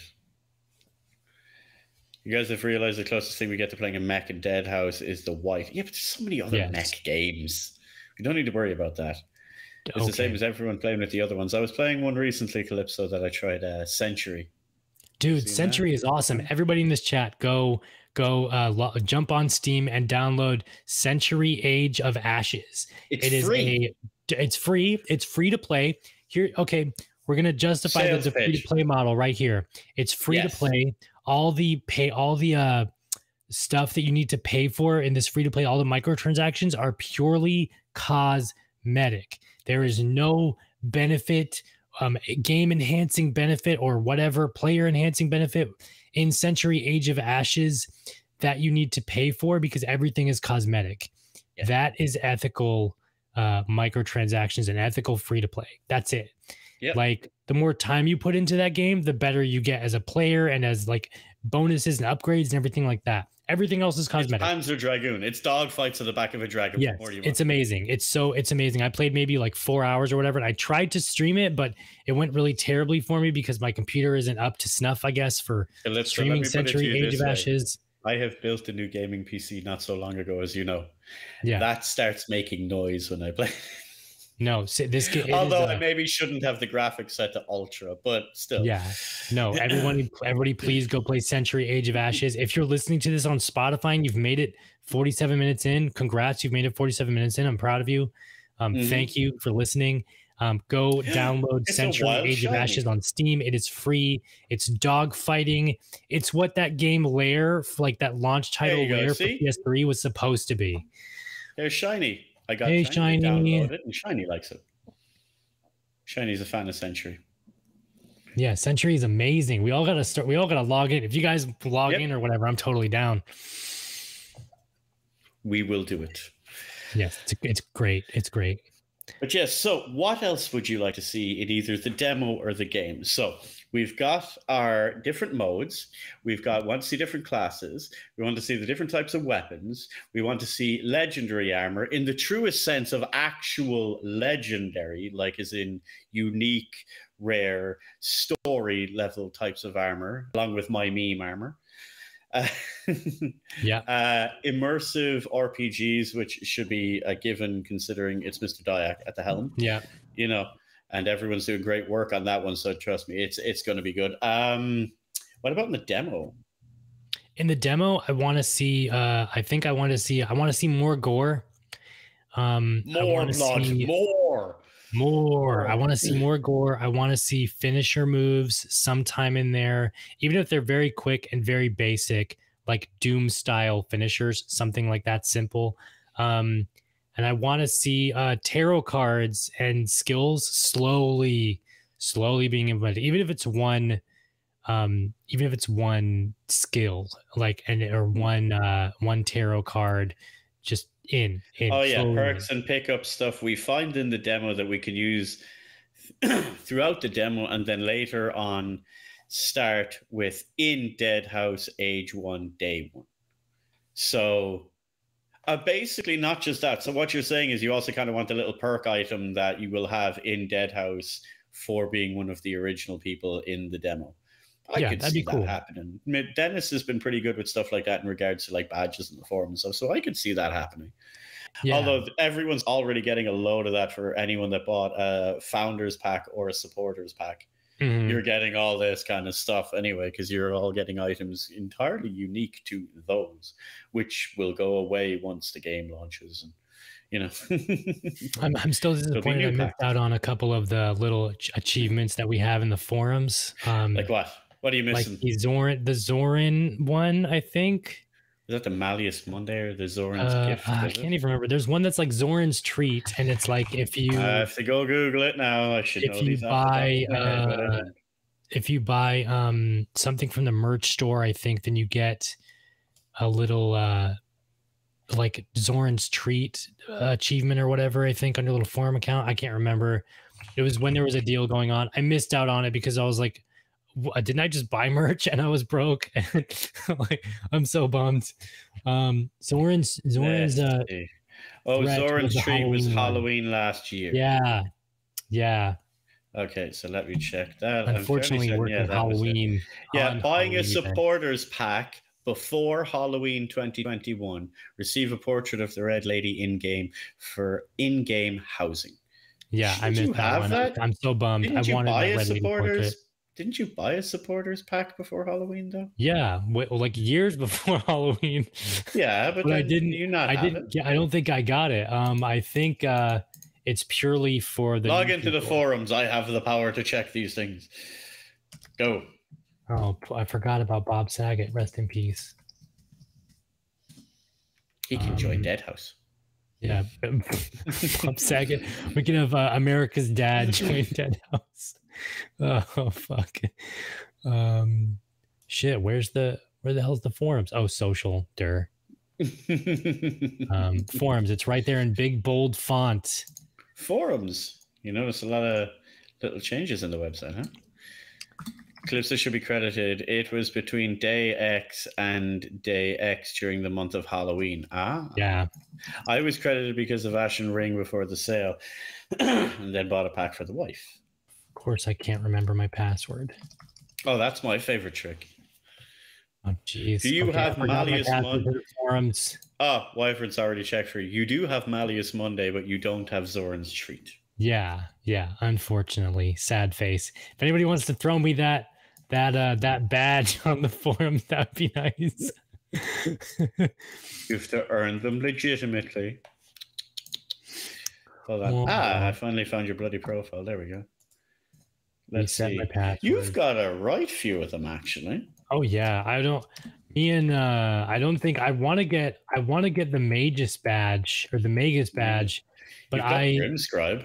You guys have realized the closest thing we get to playing a mech in Deadhaus is the wight. Yeah, but there's so many other Yes. mech games. We don't need to worry about that. It's the same as everyone playing with the other ones. I was playing one recently, Calypso, that I tried uh, Century. Dude, Century is awesome. Everybody in this chat, go go uh, lo- jump on Steam and download Century Age of Ashes. It's It is free. a it's free. It's free to play. Here, okay, we're gonna justify the, Sales the free to play model right here. It's free Yes. to play. All the pay, all the uh stuff that you need to pay for in this free to play, all the microtransactions are purely cosmetic. There is no benefit, um, game enhancing benefit or whatever player enhancing benefit in Century Age of Ashes that you need to pay for because everything is cosmetic. Yeah. That is ethical uh, microtransactions and ethical free to play. That's it. Yep. Like the more time you put into that game, the better you get as a player and as like bonuses and upgrades and everything like that. Everything else is It's cosmetic. Panzer Dragoon. It's dog fights at the back of a dragon. Yes, What more do you it's amazing. It's so it's amazing. I played maybe like four hours or whatever, and I tried to stream it, but it went really terribly for me because my computer isn't up to snuff, I guess, for streaming me put it to Century Age of. Ashes. I have built a new gaming PC not so long ago, as you know. Yeah, That starts making noise when I play. no, this game. Although I maybe shouldn't have the graphics set to ultra, but still. Yeah. No, everyone, everybody, please go play Century Age of Ashes. If you're listening to this on Spotify and you've made it 47 minutes in, congrats, you've made it 47 minutes in. I'm proud of you. Um, Mhm. Thank you for listening. Um, go download It's Century Age of. Ashes on Steam. It is free. It's dog fighting. It's what that game layer, like that launch title go, for? PS3 was supposed to be. They're Shiny. I got Hey, Shiny. Shiny. Download it, and Shiny likes it. Shiny's a fan of Century. Yeah, Century is amazing. We all gotta start. We all gotta log in. If you guys log Yep. in or whatever, I'm totally down. We will do it. Yes, it's it's great. It's great. But yes, so what else would you like to see in either the demo or the game? So we've got our different modes. We've got want to see different classes. We want to see the different types of weapons. We want to see legendary armor in the truest sense of actual legendary, like as in unique, rare, story level types of armor, along with my meme armor. Uh, Yeah. uh, immersive RPGs, which should be a given considering it's Mr. Dyack at the helm, Yeah. you know, and everyone's doing great work on that one. So trust me, it's it's going to be good. Um, what about in the demo? in the demo i want to see uh i think i want to see i want to see more gore um More blood, see more. more i want to see more gore i want to see finisher moves sometime in there even if they're very quick and very basic like doom style finishers something like that simple um and i want to see uh tarot cards and skills slowly slowly being implemented even if it's one um even if it's one skill like and or Hmm. one uh one tarot card just in, in Oh yeah, slowly. perks and pickup stuff we find in the demo that we can use throughout the demo, and then later on start with in Deadhaus Age One Day One. So uh, basically, not just that. So what you're saying is you also kind of want the little perk item that you will have in Deadhaus for being one of the original people in the demo. I Yeah, could that'd see be cool. that happening. Dennis has been pretty good with stuff like that in regards to like badges in the forum and stuff. So I could see that happening. yeah. Although everyone's already getting a load of that for anyone that bought a founders pack or a supporters pack. Mhm. You're getting all this kind of stuff anyway because you're all getting items entirely unique to those, which will go away once the game launches. And you know, I'm, I'm still disappointed I missed out on a couple of the little ach- achievements that we have in the forums. Um, like what? What are you missing? like the Zoran, the Zoran one, I think. Is that the Malleus Monday or the Zoran's Uh, gift? I can't even remember. There's one that's like Zoran's treat, and it's like if you I have to go Google it now. I should If know you these off the buy, of my head, but I uh, if you buy um something from the merch store, I think then you get a little uh like Zoran's treat uh, achievement or whatever. I think on your little forum account. I can't remember. It was when there was a deal going on. I missed out on it because I was like, "Wha- didn't I just buy merch and I was broke? like I'm so bummed. Um, Zoran's Zoran's uh oh, Zoran's was the treat was Halloween one. Last year. yeah yeah. Okay, so let me check that. Unfortunately, certain- yeah, that. Halloween. Yeah, buying a Halloween event. supporters pack before Halloween 2021 receive a portrait of the Red Lady in game for in game housing. Yeah, I Did you missed that one. that? I'm so bummed. Didn't I you wanted buy that a Red Lady portrait. supporters? Didn't you buy a supporters pack before Halloween though? Yeah, like years before Halloween. Yeah, but, But I didn't- You not I didn't. get- I don't think I got it. Um, I think uh, it's purely for the Log into the forums. I have the power to check these things. Go. Oh, I forgot about Bob Saget. Rest in peace. He can join Um, Deadhaus. Yeah, Bob Saget. We can have uh, America's Dad join Dead House. Oh fuck. Um, shit. Where's the where the hell's the forums? Oh, social. Der. Um, forums. It's right there in big bold font. forums. You notice a lot of little changes in the website, huh? Calypso should be credited. It was between day X and day X during the month of Halloween. Ah, Yeah. I was credited because of Ashen Ring before the sale, and then bought a pack for the wife. Of course, I can't remember my password. Oh, that's my favorite trick. Oh, jeez. Do you Okay, have Malleus password Mon- forums? Ah, Wyvern's already checked for you. You do have Malleus Monday, but you don't have Zoran's Treat. Yeah, yeah. Unfortunately, sad face. If anybody wants to throw me that that uh that badge on the forum, that would be nice. You have to earn them legitimately. Hold on. Oh, ah, I finally found your bloody profile. There we go. Let's Reset see. my password. You've got a right few of them, actually. Oh yeah, I don't. Me and uh, I don't think I want to get. I want to get the Magus badge or the Magus badge, but I Grimscribe.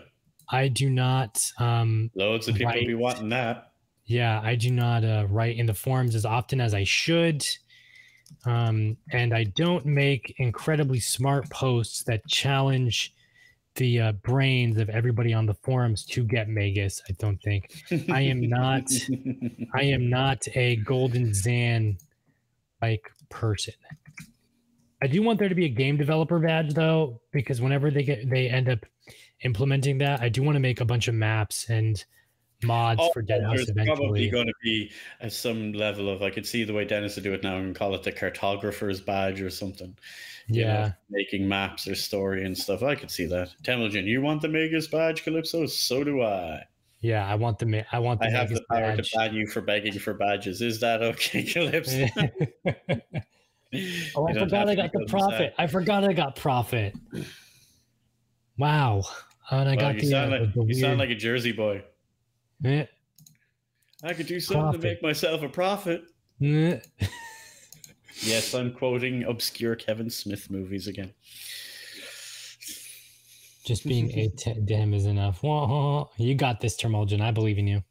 I do not. Um, Loads of people be wanting that. yeah, I do not uh, write in the forums as often as I should, um, and I don't make incredibly smart posts that challenge the uh, brains of everybody on the forums to get Magus. I don't think. I am not- I am not a golden Zan like person. I do want there to be a game developer badge though, because whenever they get they end up implementing that, I do want to make a bunch of maps and mods Oh, for There's probably going to be at some level of I could see the way Dennis would do it now and call it the cartographer's badge or something. you know, Yeah, making maps or story and stuff. I could see that. Temujin, you want the Magus badge, Calypso? So do I. yeah. I want the I want the I have the power badge. to ban you for begging for badges. Is that okay, Calypso? oh, I forgot I got the profit. I forgot I got profit. Wow. And I Well, got you the, sound uh, like the you sound like a Jersey boy. Eh, I could do something Profit. to make myself a profit. eh. Yes, I'm quoting obscure Kevin Smith movies again. Just being a t- damn is enough. Wah, You got this, Termulgin. I believe in you.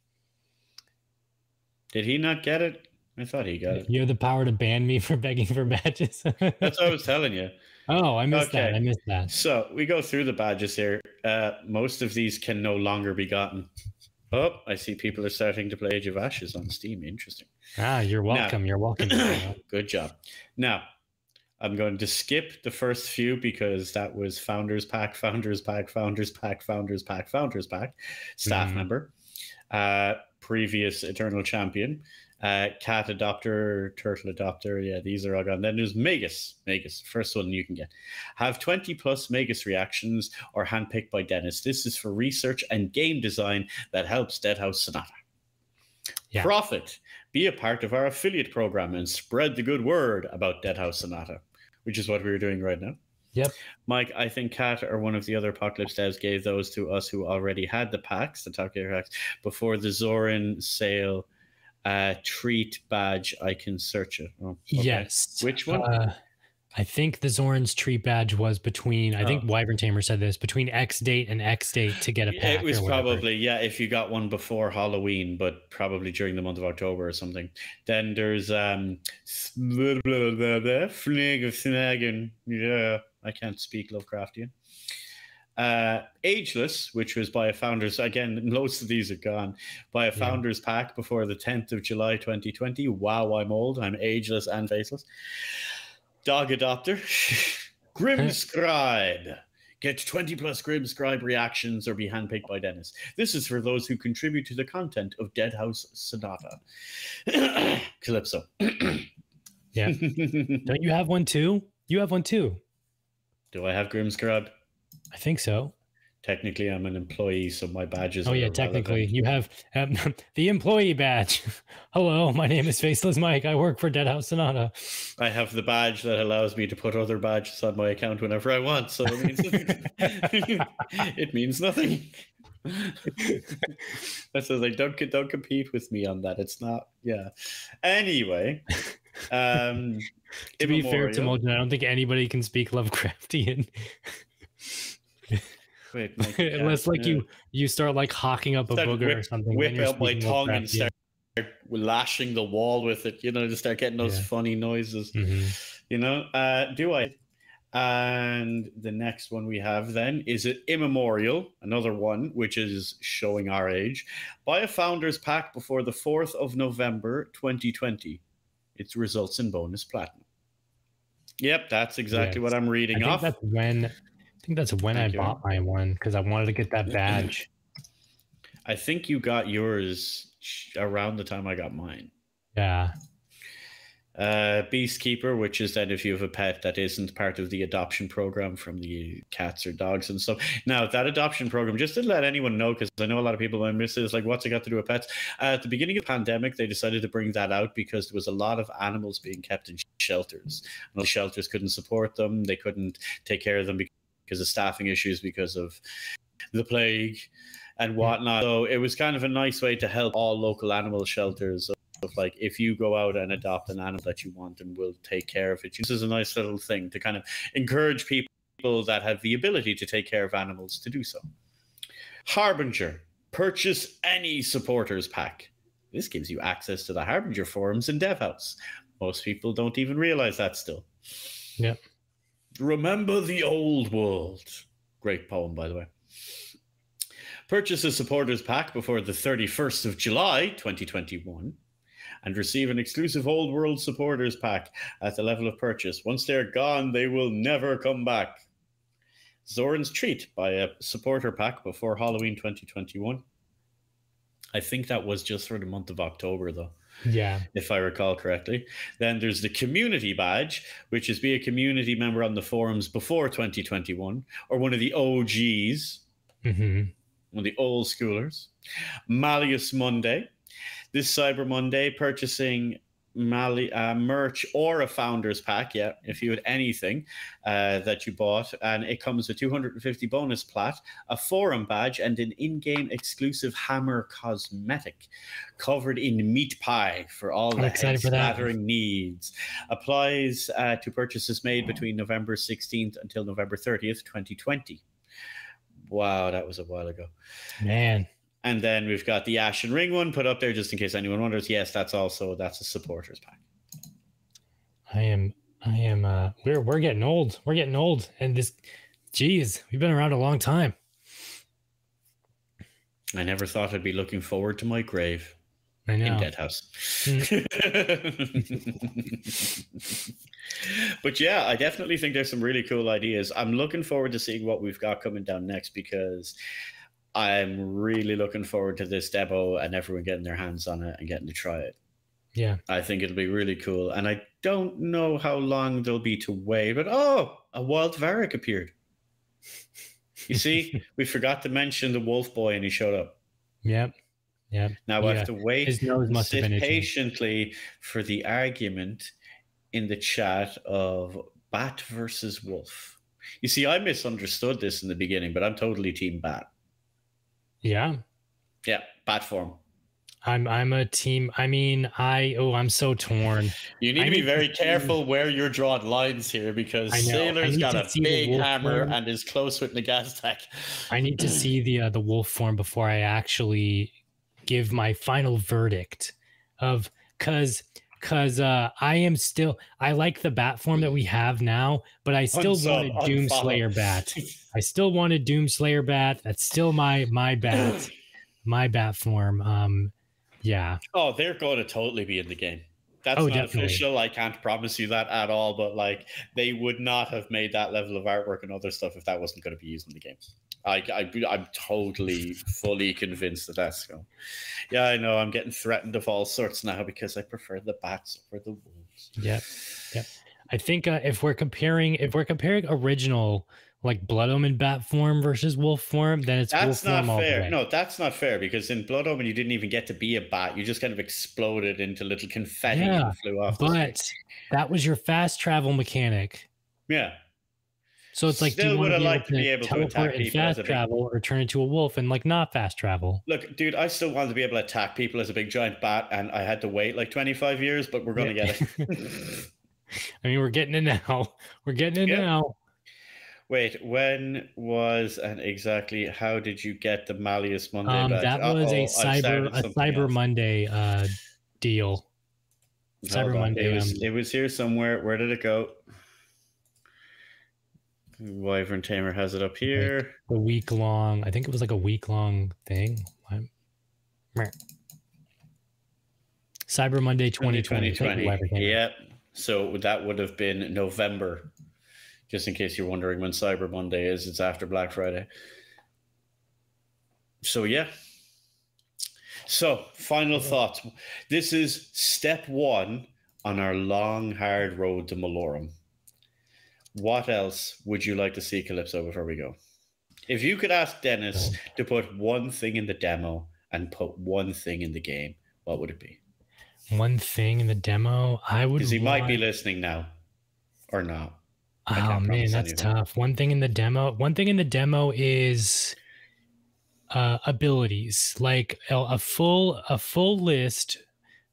Did he not get it? I thought he got it. You have the power to ban me for begging for badges. That's what I was telling you. oh, I missed that. Okay. I missed that. So we go through the badges here. Uh, most of these can no longer be gotten. Oh, I see people are starting to play Age of Ashes on Steam. Interesting. Ah, you're welcome. You're welcome. Good job. Now, I'm going to skip the first few because that was Founders Pack, Founders Pack, Founders Pack, Founders Pack, Founders Pack, staff Mhm. member, uh, previous Eternal Champion, uh, Cat Adopter, Turtle Adopter. Yeah, these are all gone. Then there's Magus. Magus, first one you can get. Have 20 plus Magus reactions or handpicked by Dennis. This is for research and game design that helps Deadhaus Sonata. Yeah. Profit. Be a part of our affiliate program and spread the good word about Deadhaus Sonata, which is what we're doing right now. Yep. Mike, I think Kat or one of the other Apocalypse devs gave those to us who already had the packs, the Tokyo packs, before the Zoran sale uh, treat badge. I can search it. Oh, okay. Yes. Which one? Uh, I think the Zoran's treat badge was between. I think Oh. Wyvern Tamer said this between X date and X date to get a pack. It was probably yeah. If you got one before Halloween, but probably during the month of October or something. Then there's um, Flag of Snaggin. Yeah, I can't speak Lovecraftian. Uh, Ageless, which was by a founders again. Most of these are gone by a Yeah. founders pack before the 10th of July 2020. Wow, I'm old. I'm ageless and faceless. Dog adopter, Grimscribe. Get 20 plus Grimscribe reactions or be handpicked by Dennis. This is for those who contribute to the content of Deadhaus Sonata. Calypso. Yeah. Don't you have one too? You have one too. Do I have Grimscribe? I think so. Technically, I'm an employee, so my badges. Oh yeah, technically you have um, the employee badge. Hello, my name is Faceless Mike. I work for Deadhaus Sonata. I have the badge that allows me to put other badges on my account whenever I want. So it means it means nothing. I was like. Don't don't compete with me on that. It's not. Yeah. Anyway, um, To be fair to Immemorial- I don't think anybody can speak Lovecraftian Wait, Mike, unless like you you start like hawking up a Start booger or something. whip out my tongue and start lashing the wall with it. You know, to start getting those Yeah. funny noises. Mhm. You know, uh, do I? And the next one we have then is it immemorial, another one which is showing our age. Buy a founders pack before the 4th of November 2020. Its results in bonus platinum. Yep, that's exactly Yes. what I'm I reading think off. that's when I think that's when Thank I you. bought my one because I wanted to get that badge. I think you got yours around the time I got mine. yeah. Uh, Beastkeeper, which is that if you have a pet that isn't part of the adoption program from the cats or dogs and stuff. Now, that adoption program, just to let anyone know, because I know a lot of people might miss it, is like, what's it got to do with pets? Uh, at the beginning of the pandemic, they decided to bring that out because there was a lot of animals being kept in shelters. And the shelters couldn't support them, they couldn't take care of them because of staffing issues, because of the plague and whatnot. So it was kind of a nice way to help all local animal shelters of like if you go out and adopt an animal that you want and we'll take care of it. This is a nice little thing to kind of encourage people that have the ability to take care of animals to do so. Harbinger, purchase any supporters pack. This gives you access to the Harbinger forums in Deadhaus. Most people don't even realize that still. Yep. Remember the old world. Great poem, by the way. Purchase a supporters pack before the 31st of July 2021 and receive an exclusive old world supporters pack at the level of purchase. Once they're gone, they will never come back. Zoran's Treat by a supporter pack before Halloween 2021. I think that was just for the month of October, though Yeah. if I recall correctly. Then there's the community badge, which is be a community member on the forums before 2021, or one of the OGs, hmm one of the old schoolers. Malleus Monday. This Cyber Monday, purchasing Mali- uh, merch or a founders pack, yeah, if you had anything uh, that you bought, and it comes with 250 bonus plat, a forum badge, and an in-game exclusive hammer cosmetic covered in meat pie for all I'm the excited splattering needs. Applies uh, to purchases made between November 16th until November 30th, 2020. Wow, that was a while ago. Man. And then we've got the Ashen Ring one put up there just in case anyone wonders. Yes, that's also that's a supporters pack. I am I am uh we're we're getting old. We're getting old. And this geez, we've been around a long time. I never thought I'd be looking forward to my grave I in know. Deadhaus. Mm. but yeah, I definitely think there's some really cool ideas. I'm looking forward to seeing what we've got coming down next because I'm really looking forward to this demo and everyone getting their hands on it and getting to try it. Yeah. I think it'll be really cool. And I don't know how long there'll be to wait, but oh, a wild Varric appeared. You see, we forgot to mention the wolf boy and he showed up. Yep. Yep. Now I have to wait His nose must sit patiently for the argument in the chat of bat versus wolf. You see, I misunderstood this in the beginning, but I'm totally team bat. Yeah. Yeah, bat form. I'm I'm a team. I mean, I oh, I'm so torn. You need I to be need to very see- careful where you're drawing lines here because I know. I Sailor's got a big hammer form. and is close with Nagaztak. I need to see the uh, the wolf form before I actually give my final verdict of cuz cuz uh I am still I like the bat form that we have now, but I still Unsub, want a Doomslayer bat. I still want a Doomslayer bat. That's still my my bat, my bat form. Um yeah. Oh, they're going to totally be in the game. That's Oh, not definitely. official. I can't promise you that at all. But like, they would not have made that level of artwork and other stuff if that wasn't going to be used in the game. I, I, I'm totally, fully convinced that that's going. Yeah, I know. I'm getting threatened of all sorts now because I prefer the bats over the wolves. Yep. Yep. I think uh, if we're comparing if we're comparing original like Blood Omen bat form versus wolf form, then it's That's wolf not form all the fair. No, that's not fair because in Blood Omen you didn't even get to be a bat. You just kind of exploded into little confetti Yeah, and flew off. But that was your fast travel mechanic. yeah, So it's like, do Still you want would've to be, liked to be able to attack people as fast travel, or turn into a wolf and like not fast travel? look, dude, I still wanted to be able to attack people as a big giant bat, and I had to wait like twenty five years, but we're gonna Yeah. get it. I mean, we're getting it now. We're getting it Yeah. now. Wait, when was and exactly how did you get the Malleus Monday Um, badge? that was Uh-oh, a cyber a Cyber else. Monday uh, deal. Hold Cyber on, Monday, It was, um, it was here somewhere. Where did it go? Wyvern Tamer has it up here. A week long. I think it was like a week long thing. Cyber Monday 2020. Thank you, Wyvern Tamer. Yep. So that would have been November. Just in case you're wondering when Cyber Monday is, it's after Black Friday. So yeah. So final thoughts. This is step one on our long, hard road to Malorum. What else would you like to see, Calypso, before we go? If you could ask Dennis to put one thing in the demo and put one thing in the game, what would it be? One thing in the demo, I would. Because he might be listening now or not. I Oh man, that's anything. tough. One thing in the demo. One thing in the demo is uh, abilities, like a, a full a full list,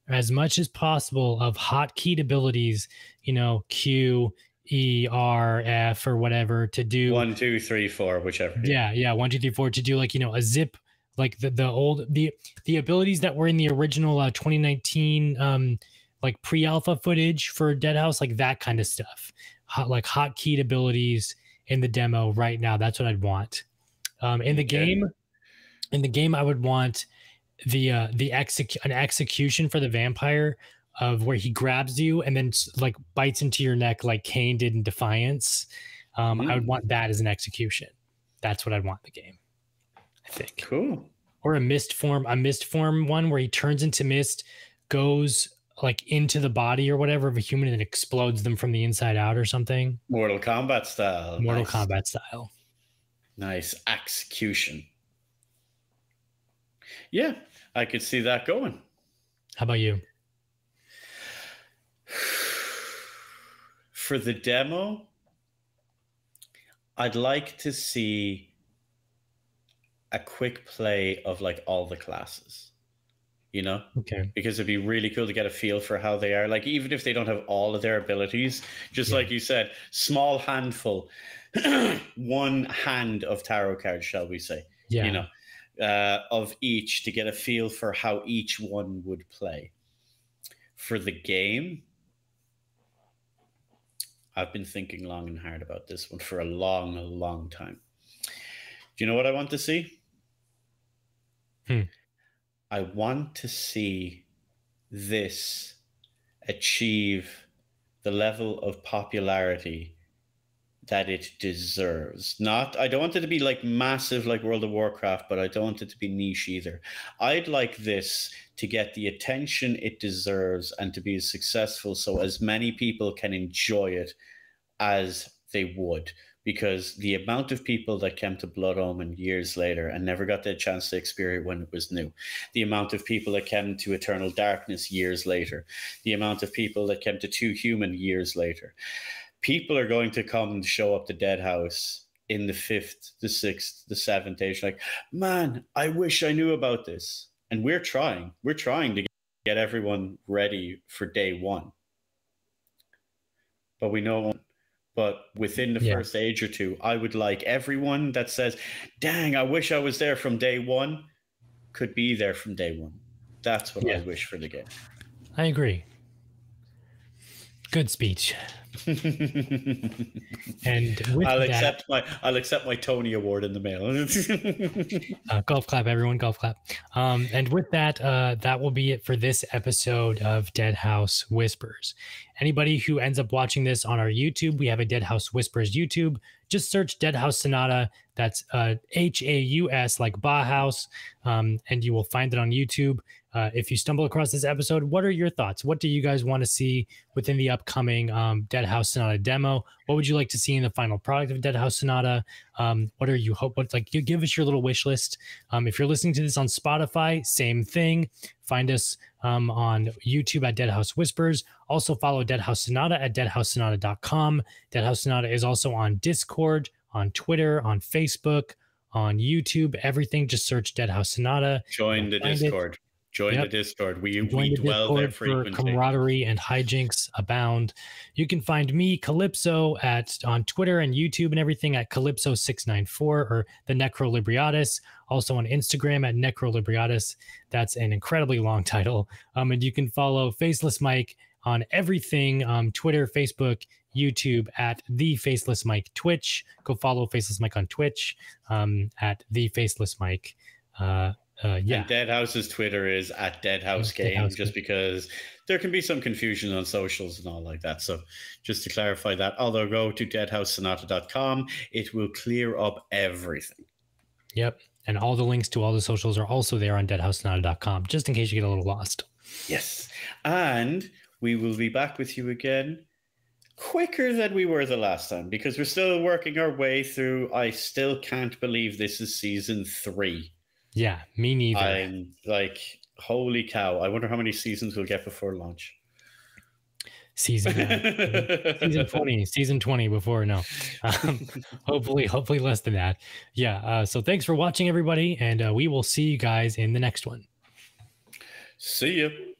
as much as possible of hot hotkeyed abilities. You know, Q, E, R, F, or whatever to do. One, two, three, four, whichever. Yeah, yeah, one, two, three, four to do like you know a zip, like the the old the the abilities that were in the original uh, 2019 um like pre-alpha footage for Deadhaus, like that kind of stuff, hot, like hotkeyed abilities in the demo right now. That's what I'd want. Um, in the Okay. game, in the game, I would want the uh the exec an execution for the vampire of where he grabs you and then like bites into your neck like Kain did in Defiance. Um, I would Mm. want that as an execution. That's what I'd want in the game. I think. Cool. Or a mist form, a mist form one where he turns into mist, goes like into the body or whatever of a human and explodes them from the inside out or something. Mortal Kombat style. Mortal nice. Kombat style. Nice execution. Yeah, I could see that going. How about you? For the demo, I'd like to see a quick play of like all the classes. You know? Okay. because it'd be really cool to get a feel for how they are. Like even if they don't have all of their abilities, just Yeah. like you said, small handful, one hand of tarot cards, shall we say? Yeah. You know, uh, of each to get a feel for how each one would play. For the game, I've been thinking long and hard about this one for a long, long time. Do you know what I want to see? Hmm. I want to see this achieve the level of popularity that it deserves. Not, I don't want it to be like massive like World of Warcraft, but I don't want it to be niche either. I'd like this to get the attention it deserves and to be as successful so as many people can enjoy it as they would because the amount of people that came to Blood Omen years later and never got the chance to experience when it was new, the amount of people that came to Eternal Darkness years later, the amount of people that came to Too Human years later, people are going to come and show up to Deadhaus in the fifth, the sixth, the seventh age, like, man, I wish I knew about this. And we're trying, we're trying to get everyone ready for day one. But we know but within the Yeah. first age or two, I would like everyone that says, "Dang, I wish I was there from day one," could be there from day one. That's what I wish for the game. I agree. Good speech. And I'll that, accept my I'll accept my Tony Award in the mail. uh, golf clap, everyone, golf clap. Um, and with that, uh, that will be it for this episode of Deadhaus Whispers. Anybody who ends up watching this on our YouTube, we have a Deadhaus Whispers YouTube. Just search Deadhaus Sonata. That's uh, H A U S, like Bauhaus, um, and you will find it on YouTube. Uh, if you stumble across this episode, what are your thoughts? What do you guys want to see within the upcoming um, Deadhaus Sonata demo? What would you like to see in the final product of Deadhaus Sonata? Um, what are you hope? What's like? You give us your little wish list. Um, if you're listening to this on Spotify, same thing. Find us um, on YouTube at Deadhaus Whispers. Also follow Deadhaus Sonata at deadhaussonata.com. Dead House Sonata is also on Discord, on Twitter, on Facebook, on YouTube. Everything. Just search Deadhaus Sonata. Join the Discord. it. Join Yep. the Discord. We Join we the dwell there Discord for frequently. camaraderie and hijinks abound. You can find me Calypso at on Twitter and YouTube and everything at Calypso694 or the Necrolibriatus. Also on Instagram at Necrolibriatus. That's an incredibly long title. Um, and you can follow Faceless Mike on everything um, Twitter, Facebook, YouTube at the Faceless Mike Twitch. Go follow Faceless Mike on Twitch um, at the Faceless Mike. Uh, uh, yeah. And Deadhaus's Twitter is at Deadhaus Dead Game, House just because there can be some confusion on socials and all like that. So just to clarify that, although go to deadhaussonata.com, it will clear up everything. Yep. And all the links to all the socials are also there on deadhausnow.com, just in case you get a little lost. Yes. And we will be back with you again quicker than we were the last time because we're still working our way through. I still can't believe this is season three. Yeah, me neither. I'm like, holy cow. I wonder how many seasons we'll get before launch. season uh, season 20 season 20 before no um, hopefully hopefully less than that yeah uh, so thanks for watching everybody and uh, we will see you guys in the next one See you.